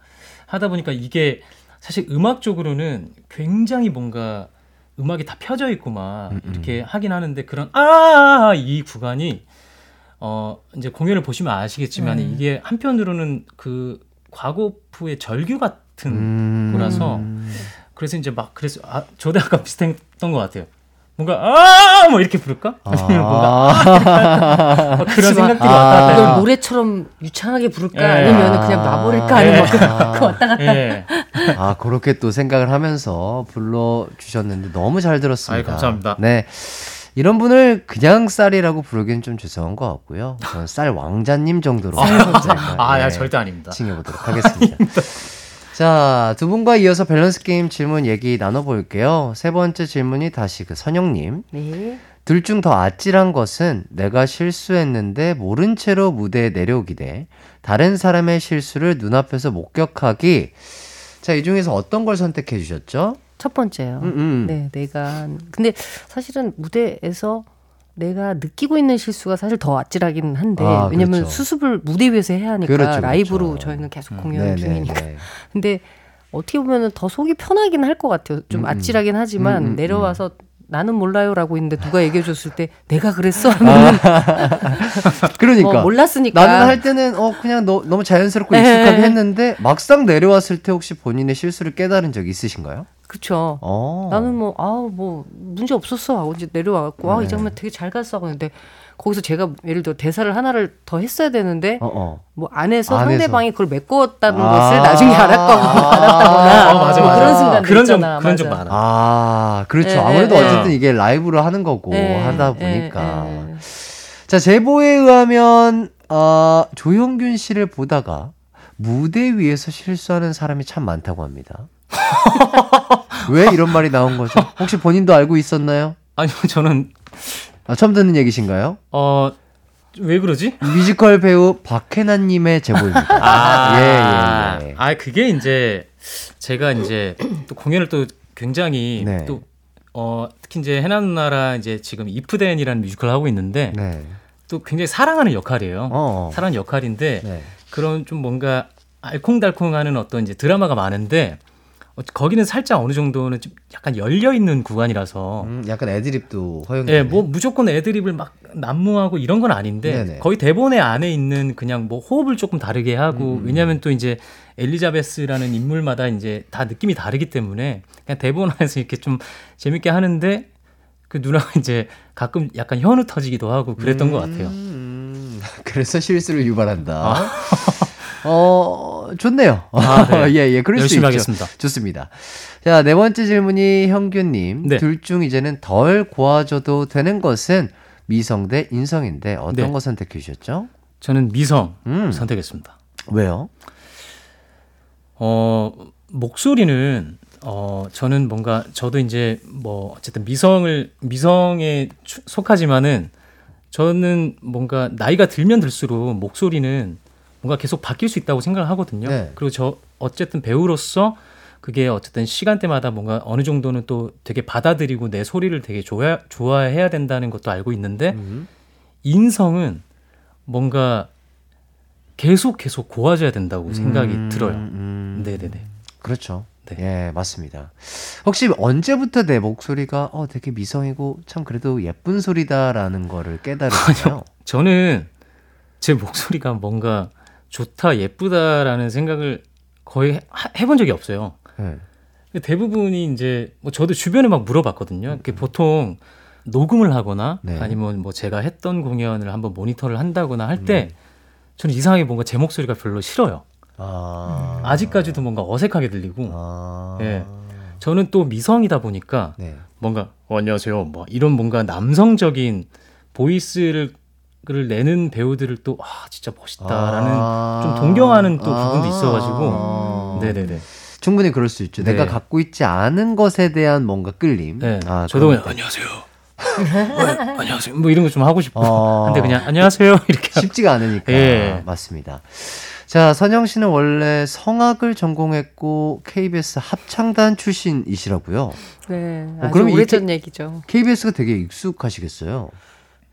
하다 보니까 이게 사실 음악적으로는 굉장히 뭔가 음악이 다 펴져 있고 막 음, 음. 이렇게 하긴 하는데 그런 아 이 구간이 어 이제 공연을 보시면 아시겠지만 음. 이게 한편으로는 그 과거프의 절규 같은 음. 거라서 그래서 이제 막 그래서 아 저도 약간 (laughs) 비슷했던 것 같아요. 뭔가 아뭐 이렇게 부를까? 아니면 뭔가 (laughs) 아. 막 그런 생각들이 아. 왔다 갔다 이걸 노래처럼 유창하게 부를까 예. 아니면 그냥 놔버릴까 아니면 예. 그 왔다 갔다 예. 아, 그렇게 또 생각을 하면서 불러 주셨는데 너무 잘 들었습니다. 아이, 감사합니다. 네. 이런 분을 그냥 쌀이라고 부르기는 좀 죄송한 것 같고요. 저는 쌀 왕자님 정도로. 아, 야, 예, 절대 아닙니다. 칭해보도록 하겠습니다. (laughs) 자, 두 분과 이어서 밸런스 게임 질문 얘기 나눠볼게요. 세 번째 질문이 다시 그 선영님. 네. 둘 중 더 아찔한 것은 내가 실수했는데 모른 채로 무대에 내려오기 대 다른 사람의 실수를 눈앞에서 목격하기. 자, 이 중에서 어떤 걸 선택해 주셨죠? 첫 번째요. 음, 음. 네, 내가 근데 사실은 무대에서 내가 느끼고 있는 실수가 사실 더 아찔하긴 한데 아, 왜냐면 그렇죠. 수습을 무대 위에서 해야 하니까 그렇죠, 라이브로 그렇죠. 저희는 계속 음. 공연 네, 네, 중이니까. 네. (laughs) 근데 어떻게 보면은 더 속이 편하긴 할 것 같아요. 좀 음, 음. 아찔하긴 하지만 음, 음, 내려와서 나는 몰라요라고 있는데 누가 얘기해 줬을 때 (laughs) 내가 그랬어 하면은 (laughs) 그러니까 뭐 몰랐으니까 나는 할 때는 어 그냥 너, 너무 자연스럽고 네. 익숙하게 했는데 막상 내려왔을 때 혹시 본인의 실수를 깨달은 적 있으신가요? 그쵸. 어. 나는 뭐, 아우, 뭐, 문제 없었어. 하고 이제 내려와갖고, 아, 네. 이 장면 되게 잘 갔어. 하고 근데 거기서 제가 예를 들어 대사를 하나를 더 했어야 되는데, 어, 어. 뭐 안에서, 안에서. 상대방이 그걸 메꾸었다는 아. 것을 나중에 알았거나, 알았다거나. 어, 맞아, 뭐 맞아. 그런 순간 그런 적, 있잖아. 그런 적 맞아. 많아. 아, 그렇죠. 네, 아무래도 네, 네. 어쨌든 이게 라이브로 하는 거고 네, 하다 네, 보니까. 네. 자, 제보에 의하면 어, 조용균 씨를 보다가 무대 위에서 실수하는 사람이 참 많다고 합니다. (laughs) 왜 이런 말이 나온 거죠? 혹시 본인도 알고 있었나요? 아니요, 저는 아, 처음 듣는 얘기신가요? 어 왜 그러지? 뮤지컬 배우 박혜나님의 제보입니다. 아, 예, 예, 예. 아, 그게 이제 제가 이제 또 공연을 또 굉장히 네. 또 어, 특히 이제 해나 누나랑 이제 지금 이프덴이라는 뮤지컬 하고 있는데 네. 또 굉장히 사랑하는 역할이에요. 어. 사랑하는 역할인데 네. 그런 좀 뭔가 알콩달콩하는 어떤 이제 드라마가 많은데 어, 거기는 살짝 어느 정도는 좀 약간 열려 있는 구간이라서 음, 약간 애드립도 허용이 예. 뭐 무조건 애드립을 막 난무하고 이런 건 아닌데 네네. 거의 대본의 안에 있는 그냥 뭐 호흡을 조금 다르게 하고 음. 왜냐하면 또 이제 엘리자베스라는 인물마다 이제 다 느낌이 다르기 때문에 그냥 대본 안에서 이렇게 좀 재밌게 하는데 그 누나가 이제 가끔 약간 현우 터지기도 하고 그랬던 것 같아요. 음, (laughs) 그래서 실수를 유발한다. 어, 좋네요. 아, 네. (laughs) 예, 예, 그럴 열심히 수 있죠. 하겠습니다. 좋습니다. 자, 네 번째 질문이 형규님. 네. 둘중 이제는 덜 고아줘도 되는 것은 미성 대 인성인데 어떤 네. 거 선택해 주셨죠? 저는 미성 음. 선택했습니다. 왜요? 어, 목소리는 어, 저는 뭔가 저도 이제 뭐 어쨌든 미성을 미성에 추- 속하지만은 저는 뭔가 나이가 들면 들수록 목소리는 뭔가 계속 바뀔 수 있다고 생각을 하거든요. 네. 그리고 저 어쨌든 배우로서 그게 어쨌든 시간대마다 뭔가 어느 정도는 또 되게 받아들이고 내 소리를 되게 좋아, 좋아해야 된다는 것도 알고 있는데 음. 인성은 뭔가 계속 계속 고와져야 된다고 생각이 음, 들어요. 음. 네네네. 그렇죠. 네. 예, 맞습니다. 혹시 언제부터 내 목소리가 어 되게 미성이고 참 그래도 예쁜 소리다라는 거를 (laughs) 깨달으셨나요? 저는 제 목소리가 뭔가 좋다, 예쁘다라는 생각을 거의 하- 해본 적이 없어요. 네. 대부분이 이제 뭐 저도 주변에 막 물어봤거든요. 그게 보통 녹음을 하거나 네. 아니면 뭐 제가 했던 공연을 한번 모니터를 한다거나 할때 음. 저는 이상하게 뭔가 제 목소리가 별로 싫어요. 아. 아직까지도 뭔가 어색하게 들리고 아. 예. 저는 또 미성이다 보니까 네. 뭔가 어, 안녕하세요. 뭐 이런 뭔가 남성적인 보이스를 를 내는 배우들을 또 아, 진짜 멋있다라는 아. 좀 동경하는 또 부분도 아. 있어가지고 네네네. 충분히 그럴 수 있죠. 네. 내가 갖고 있지 않은 것에 대한 뭔가 끌림. 네. 아, 저도 그냥 때. 안녕하세요. 어, 안녕하세요. 뭐 이런 거 좀 하고 싶고. 어. 근데 그냥 안녕하세요 이렇게. 쉽지가 않으니까. 예. 맞습니다. 자, 선영 씨는 원래 성악을 전공했고 KBS 합창단 출신이시라고요. 네, 어, 아주 그럼 이 오래전 얘기죠. KBS가 되게 익숙하시겠어요.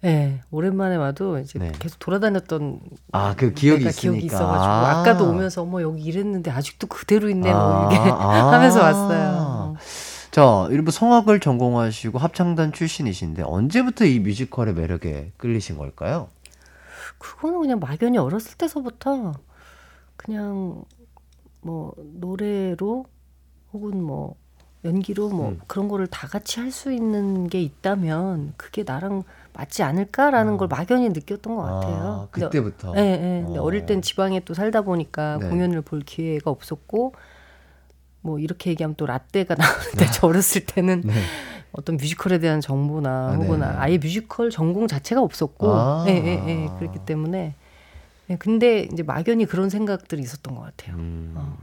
네, 오랜만에 와도 이제 네. 계속 돌아다녔던 아, 그 기억이 있으니까. 기억이 있어가지고 아 까도 오면서 어머 여기 이랬는데 아직도 그대로 있네 뭐 아, 이렇게 아. (laughs) 하면서 왔어요. 자, 일부 성악을 전공하시고 합창단 출신이신데 언제부터 이 뮤지컬의 매력에 끌리신 걸까요? 그거는 그냥 막연히 어렸을 때서부터 그냥 뭐 노래로 혹은 뭐 연기로 뭐 음. 그런 거를 다 같이 할 수 있는 게 있다면 그게 나랑 맞지 않을까라는 걸 막연히 느꼈던 것 같아요. 음. 아, 근데 그때부터. 네, 네. 근데 어. 어릴 땐 지방에 또 살다 보니까 네. 공연을 볼 기회가 없었고 뭐 이렇게 얘기하면 또 라떼가 (laughs) 나오는데 저 어렸을 때는 네. 어떤 뮤지컬에 대한 정보나 아, 혹은 네. 아예 뮤지컬 전공 자체가 없었고 아. 예, 예, 예. 그렇기 때문에 예, 근데 이제 막연히 그런 생각들이 있었던 것 같아요. 음, 어.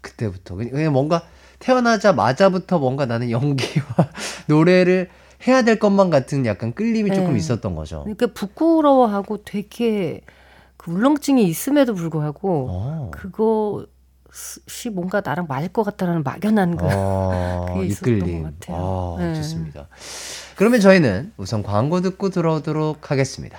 그때부터 그냥 그냥 뭔가 태어나자마자부터 뭔가 나는 연기와 (laughs) 노래를 해야 될 것만 같은 약간 끌림이 조금 네. 있었던 거죠. 그러니까 부끄러워하고 되게 그 울렁증이 있음에도 불구하고 어. 그것이 뭔가 나랑 맞을 것 같다라는 막연한 그 어, (laughs) 그게 있었던 이끌림. 것 같아요. 어, 네. 좋습니다. 그러면 저희는 우선 광고 듣고 들어오도록 하겠습니다.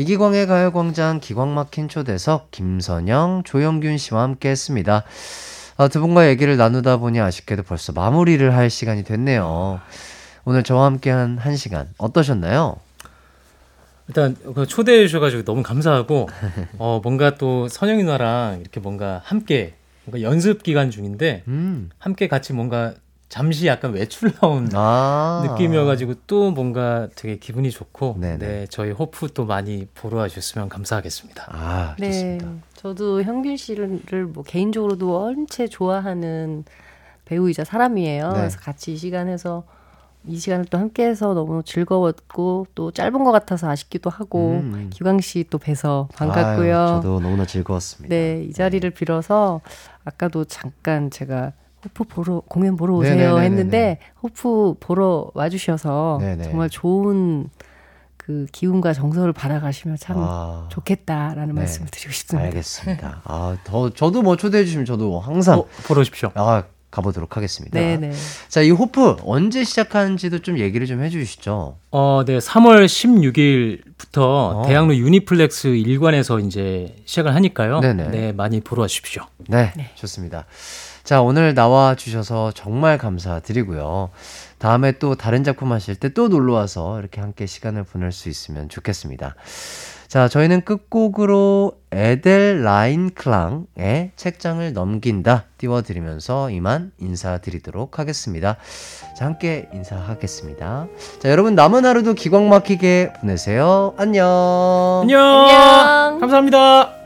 이기광의 가요광장 기광 막힌 초대석 김선영, 조영균 씨와 함께 했습니다. 아, 두 분과 얘기를 나누다 보니 아쉽게도 벌써 마무리를 할 시간이 됐네요. 오늘 저와 함께한 한 시간 어떠셨나요? 일단 그 초대해 주셔가지고 너무 감사하고 어 뭔가 또 선영이 누나랑 이렇게 뭔가 함께 뭔가 연습 기간 중인데 음. 함께 같이 뭔가 잠시 약간 외출 나온 아. 느낌이어가지고 또 뭔가 되게 기분이 좋고 네네. 네 저희 호프 또 많이 보러 와주셨으면 감사하겠습니다. 아, 네, 좋습니다. 저도 현균 씨를 뭐 개인적으로도 원체 좋아하는 배우이자 사람이에요. 네. 그래서 같이 이 시간에서 이 시간을 또 함께해서 너무 즐거웠고 또 짧은 것 같아서 아쉽기도 하고 음. 기광 씨 또 뵈서 반갑고요. 아유, 저도 너무나 즐거웠습니다. 네, 이 자리를 빌어서 아까도 잠깐 제가 호프 보러 공연 보러 오세요 네네네네네. 했는데 호프 보러 와주셔서 네네. 정말 좋은 그 기운과 정서를 받아가시면 참 아. 좋겠다라는 네. 말씀을 드리고 싶습니다. 알겠습니다. 아, 더 저도 뭐 초대해 주시면 저도 항상 어, 보러 오십시오. 아, 가보도록 하겠습니다. 네네. 자, 이 호프 언제 시작하는지도 좀 얘기를 좀 해주시죠. 어, 네, 3월 16일부터 어. 대학로 유니플렉스 1관에서 이제 시작을 하니까요. 네네. 네, 많이 보러 와주십시오. 네, 좋습니다. 자, 오늘 나와 주셔서 정말 감사드리고요. 다음에 또 다른 작품 하실 때 또 놀러 와서 이렇게 함께 시간을 보낼 수 있으면 좋겠습니다. 자, 저희는 끝곡으로 에델 라인 클랑의 책장을 넘긴다 띄워드리면서 이만 인사드리도록 하겠습니다. 자, 함께 인사하겠습니다. 자, 여러분 남은 하루도 기광 막히게 보내세요. 안녕. 안녕. 안녕. 감사합니다.